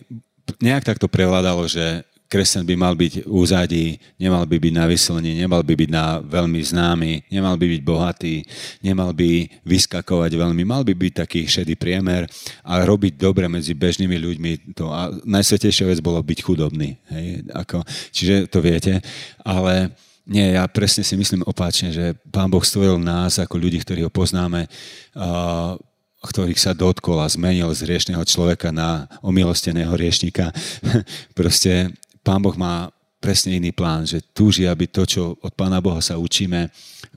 nejak tak to prevládalo, že kresťan by mal byť úzadí, nemal by byť na vyslení, nemal by byť na veľmi známy, nemal by byť bohatý, nemal by vyskakovať veľmi, mal by byť taký šedý priemer a robiť dobre medzi bežnými ľuďmi. To, a najsvetejšia vec bolo byť chudobný. Hej, ako, čiže to viete, ale nie, ja presne si myslím opáčne, že Pán Boh stvoril nás ako ľudí, ktorí ho poznáme, uh, ktorých sa dotkol a zmenil z hriešného človeka na omilosteného hriešnika. Proste Pán Boh má presne iný plán, že túži, aby to, čo od Pána Boha sa učíme,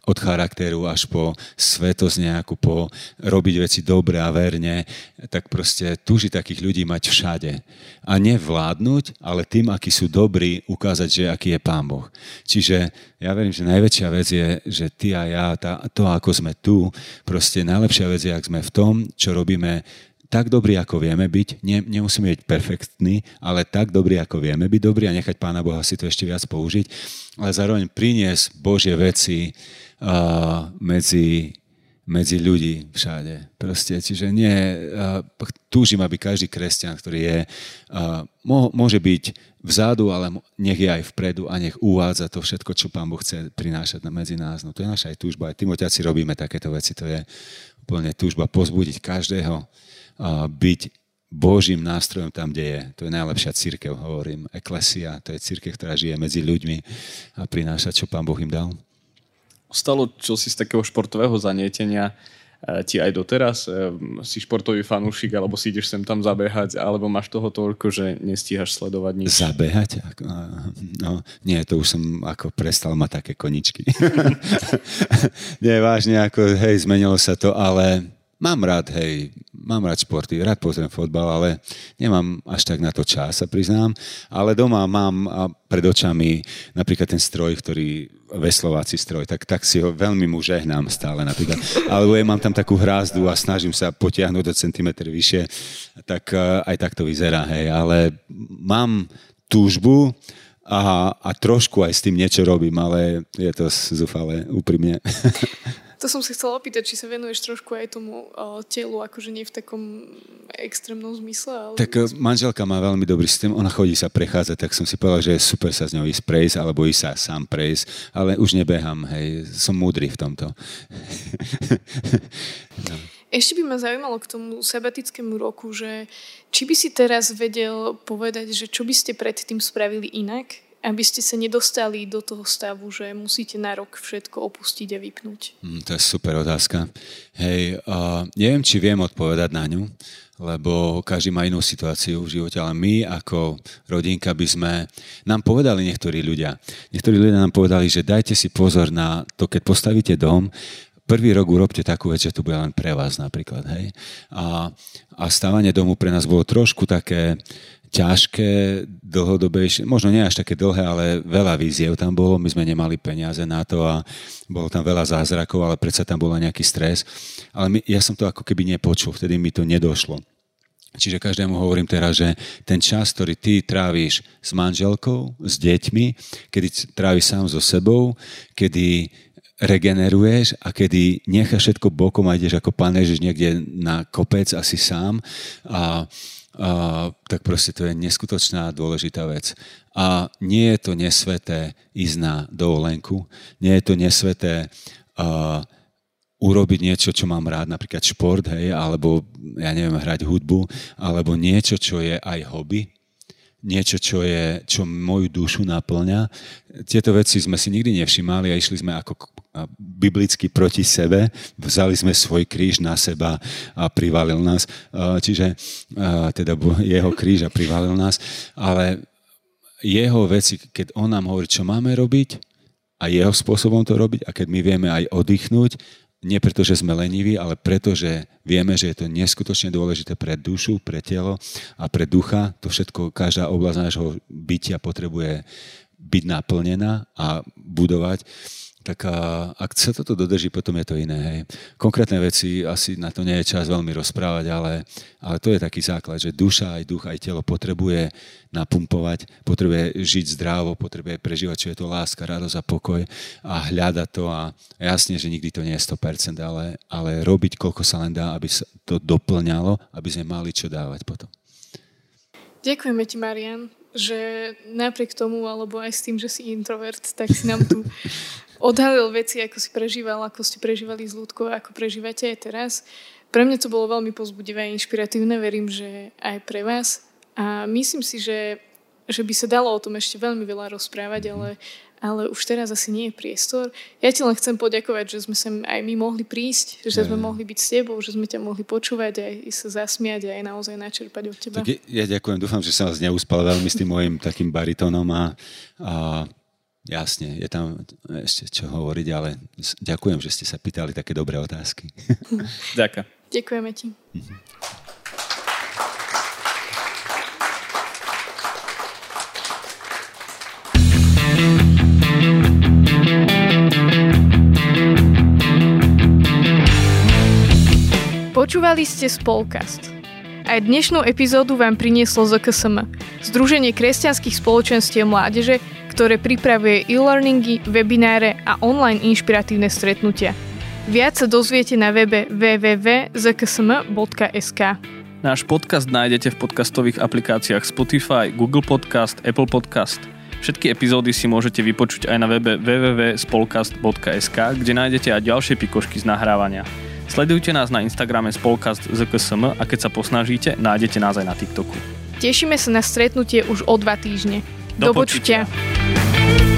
od charakteru až po svetosť nejakú, po robiť veci dobre a verne, tak proste túži takých ľudí mať všade. A nevládnuť, ale tým, akí sú dobrí, ukázať, že aký je Pán Boh. Čiže ja verím, že najväčšia vec je, že ty a ja, tá, to, ako sme tu, proste najlepšia vec je, ak sme v tom, čo robíme tak dobrý, ako vieme byť, ne, nemusíme byť perfektní, ale tak dobrý, ako vieme byť dobrý a nechať Pána Boha si to ešte viac použiť, ale zároveň priniesť Božie veci uh, medzi, medzi ľudí všade. Proste, čiže nie, uh, túžim, aby každý kresťan, ktorý je, uh, môže byť vzadu, ale nech je aj vpredu a nech uvádza to všetko, čo Pán Boh chce prinášať medzi nás. No to je naša aj túžba. Aj Timotiaci robíme takéto veci. To je úplne túžba pozbudiť každého, byť Božím nástrojom tam, kde je. To je najlepšia církev, hovorím. Eklesia, to je církev, ktorá žije medzi ľuďmi a prináša, čo Pán Boh im dal. Ostalo čo si z takého športového zanietenia e, ti aj doteraz? E, si športový fanúšik, alebo si ideš sem tam zabehať, alebo máš toho toľko, že nestíhaš sledovať nič? Zabehať? No, nie, to už som ako prestal mať také koničky. nie, vážne, ako hej, zmenilo sa to, ale mám rád, hej, mám rád športy, rád pozriem fotbal, ale nemám až tak na to čas, sa priznám. Ale doma mám pred očami napríklad ten stroj, ktorý, veslovací stroj, tak, tak si ho veľmi mu žehnám stále napríklad. Alebo ja mám tam takú hrázdu a snažím sa potiahnuť do centimetr vyššie, tak e, aj tak to vyzerá, hej. Ale mám túžbu, a, a trošku aj s tým niečo robím, ale je to zúfale, úprimne. To som si chcela opýtať, či sa venuješ trošku aj tomu uh, telu, akože nie v takom extrémnom zmysle. Ale... Tak uh, manželka má veľmi dobrý systém, ona chodí sa prechádzať, tak som si povedal, že je super sa s ňou ísť prejsť, alebo ísť sa sám prejsť, ale už nebehám, hej, som múdry v tomto. no. Ešte by ma zaujímalo k tomu sabatickému roku, že či by si teraz vedel povedať, že čo by ste predtým spravili inak, aby ste sa nedostali do toho stavu, že musíte na rok všetko opustiť a vypnúť? Mm, to je super otázka. Hej, uh, neviem, či viem odpovedať na ňu, lebo každý má inú situáciu v živote, ale my ako rodinka by sme, nám povedali niektorí ľudia, niektorí ľudia nám povedali, že dajte si pozor na to, keď postavíte dom, prvý rok urobte takú vec, že to bude len pre vás napríklad. Hej? A, a stávanie domu pre nás bolo trošku také, ťažké, dlhodobejšie, možno nie až také dlhé, ale veľa víziev tam bolo, my sme nemali peniaze na to a bolo tam veľa zázrakov, ale predsa tam bol nejaký stres. Ale my, ja som to ako keby nepočul, vtedy mi to nedošlo. Čiže každému hovorím teraz, že ten čas, ktorý ty tráviš s manželkou, s deťmi, kedy tráviš sám so sebou, kedy regeneruješ a kedy necháš všetko bokom a ideš ako pán Ježiš niekde na kopec asi sám a, a tak proste to je neskutočná dôležitá vec. A nie je to nesveté ísť na dovolenku, nie je to nesveté uh, urobiť niečo, čo mám rád, napríklad šport, hej, alebo ja neviem, hrať hudbu, alebo niečo, čo je aj hobby, niečo, čo, je, čo moju dušu naplňa. Tieto veci sme si nikdy nevšimali a išli sme ako biblicky proti sebe, vzali sme svoj kríž na seba a privalil nás, čiže teda jeho kríž a privalil nás, ale jeho veci, keď on nám hovorí, čo máme robiť a jeho spôsobom to robiť a keď my vieme aj oddychnúť nie preto, že sme leniví, ale preto, že vieme, že je to neskutočne dôležité pre dušu, pre telo a pre ducha. To všetko, každá oblasť nášho bytia potrebuje byť naplnená a budovať tak a, ak sa toto dodrží, potom je to iné. Hej. Konkrétne veci, asi na to nie je čas veľmi rozprávať, ale, ale to je taký základ, že duša, aj duch, aj telo potrebuje napumpovať, potrebuje žiť zdravo, potrebuje prežívať, čo je to láska, radosť a pokoj a hľadať to a jasne, že nikdy to nie je 100%, ale, ale robiť, koľko sa len dá, aby sa to doplňalo, aby sme mali čo dávať potom. Ďakujeme ti, Marian, že napriek tomu, alebo aj s tým, že si introvert, tak si nám tu odhalil veci, ako si prežíval, ako ste prežívali s ľudkou, ako prežívate aj teraz. Pre mňa to bolo veľmi pozbudivé a inšpiratívne, verím, že aj pre vás. A myslím si, že, že by sa dalo o tom ešte veľmi veľa rozprávať, ale, ale už teraz asi nie je priestor. Ja ti len chcem poďakovať, že sme sem aj my mohli prísť, že sme mohli byť s tebou, že sme ťa mohli počúvať aj sa zasmiať a aj naozaj načerpať od teba. Tak ja ďakujem, dúfam, že sa vás neúspal veľmi s tým mojim takým baritónom a, a Jasne, je tam ešte čo hovoriť, ale ďakujem, že ste sa pýtali také dobré otázky. Ďakujem. Ďakujeme ti. Počúvali ste Spolkast. Aj dnešnú epizódu vám prinieslo ZKSM, Združenie kresťanských spoločenstiev mládeže, ktoré pripravuje e-learningy, webináre a online inšpiratívne stretnutia. Viac sa dozviete na webe www.zksm.sk. Náš podcast nájdete v podcastových aplikáciách Spotify, Google Podcast, Apple Podcast. Všetky epizódy si môžete vypočuť aj na webe www.spolcast.sk, kde nájdete aj ďalšie pikošky z nahrávania. Sledujte nás na Instagrame Spolcast ZKSM a keď sa posnažíte, nájdete nás aj na TikToku. Tešíme sa na stretnutie už o dva týždne. Do, Do počutia. počutia.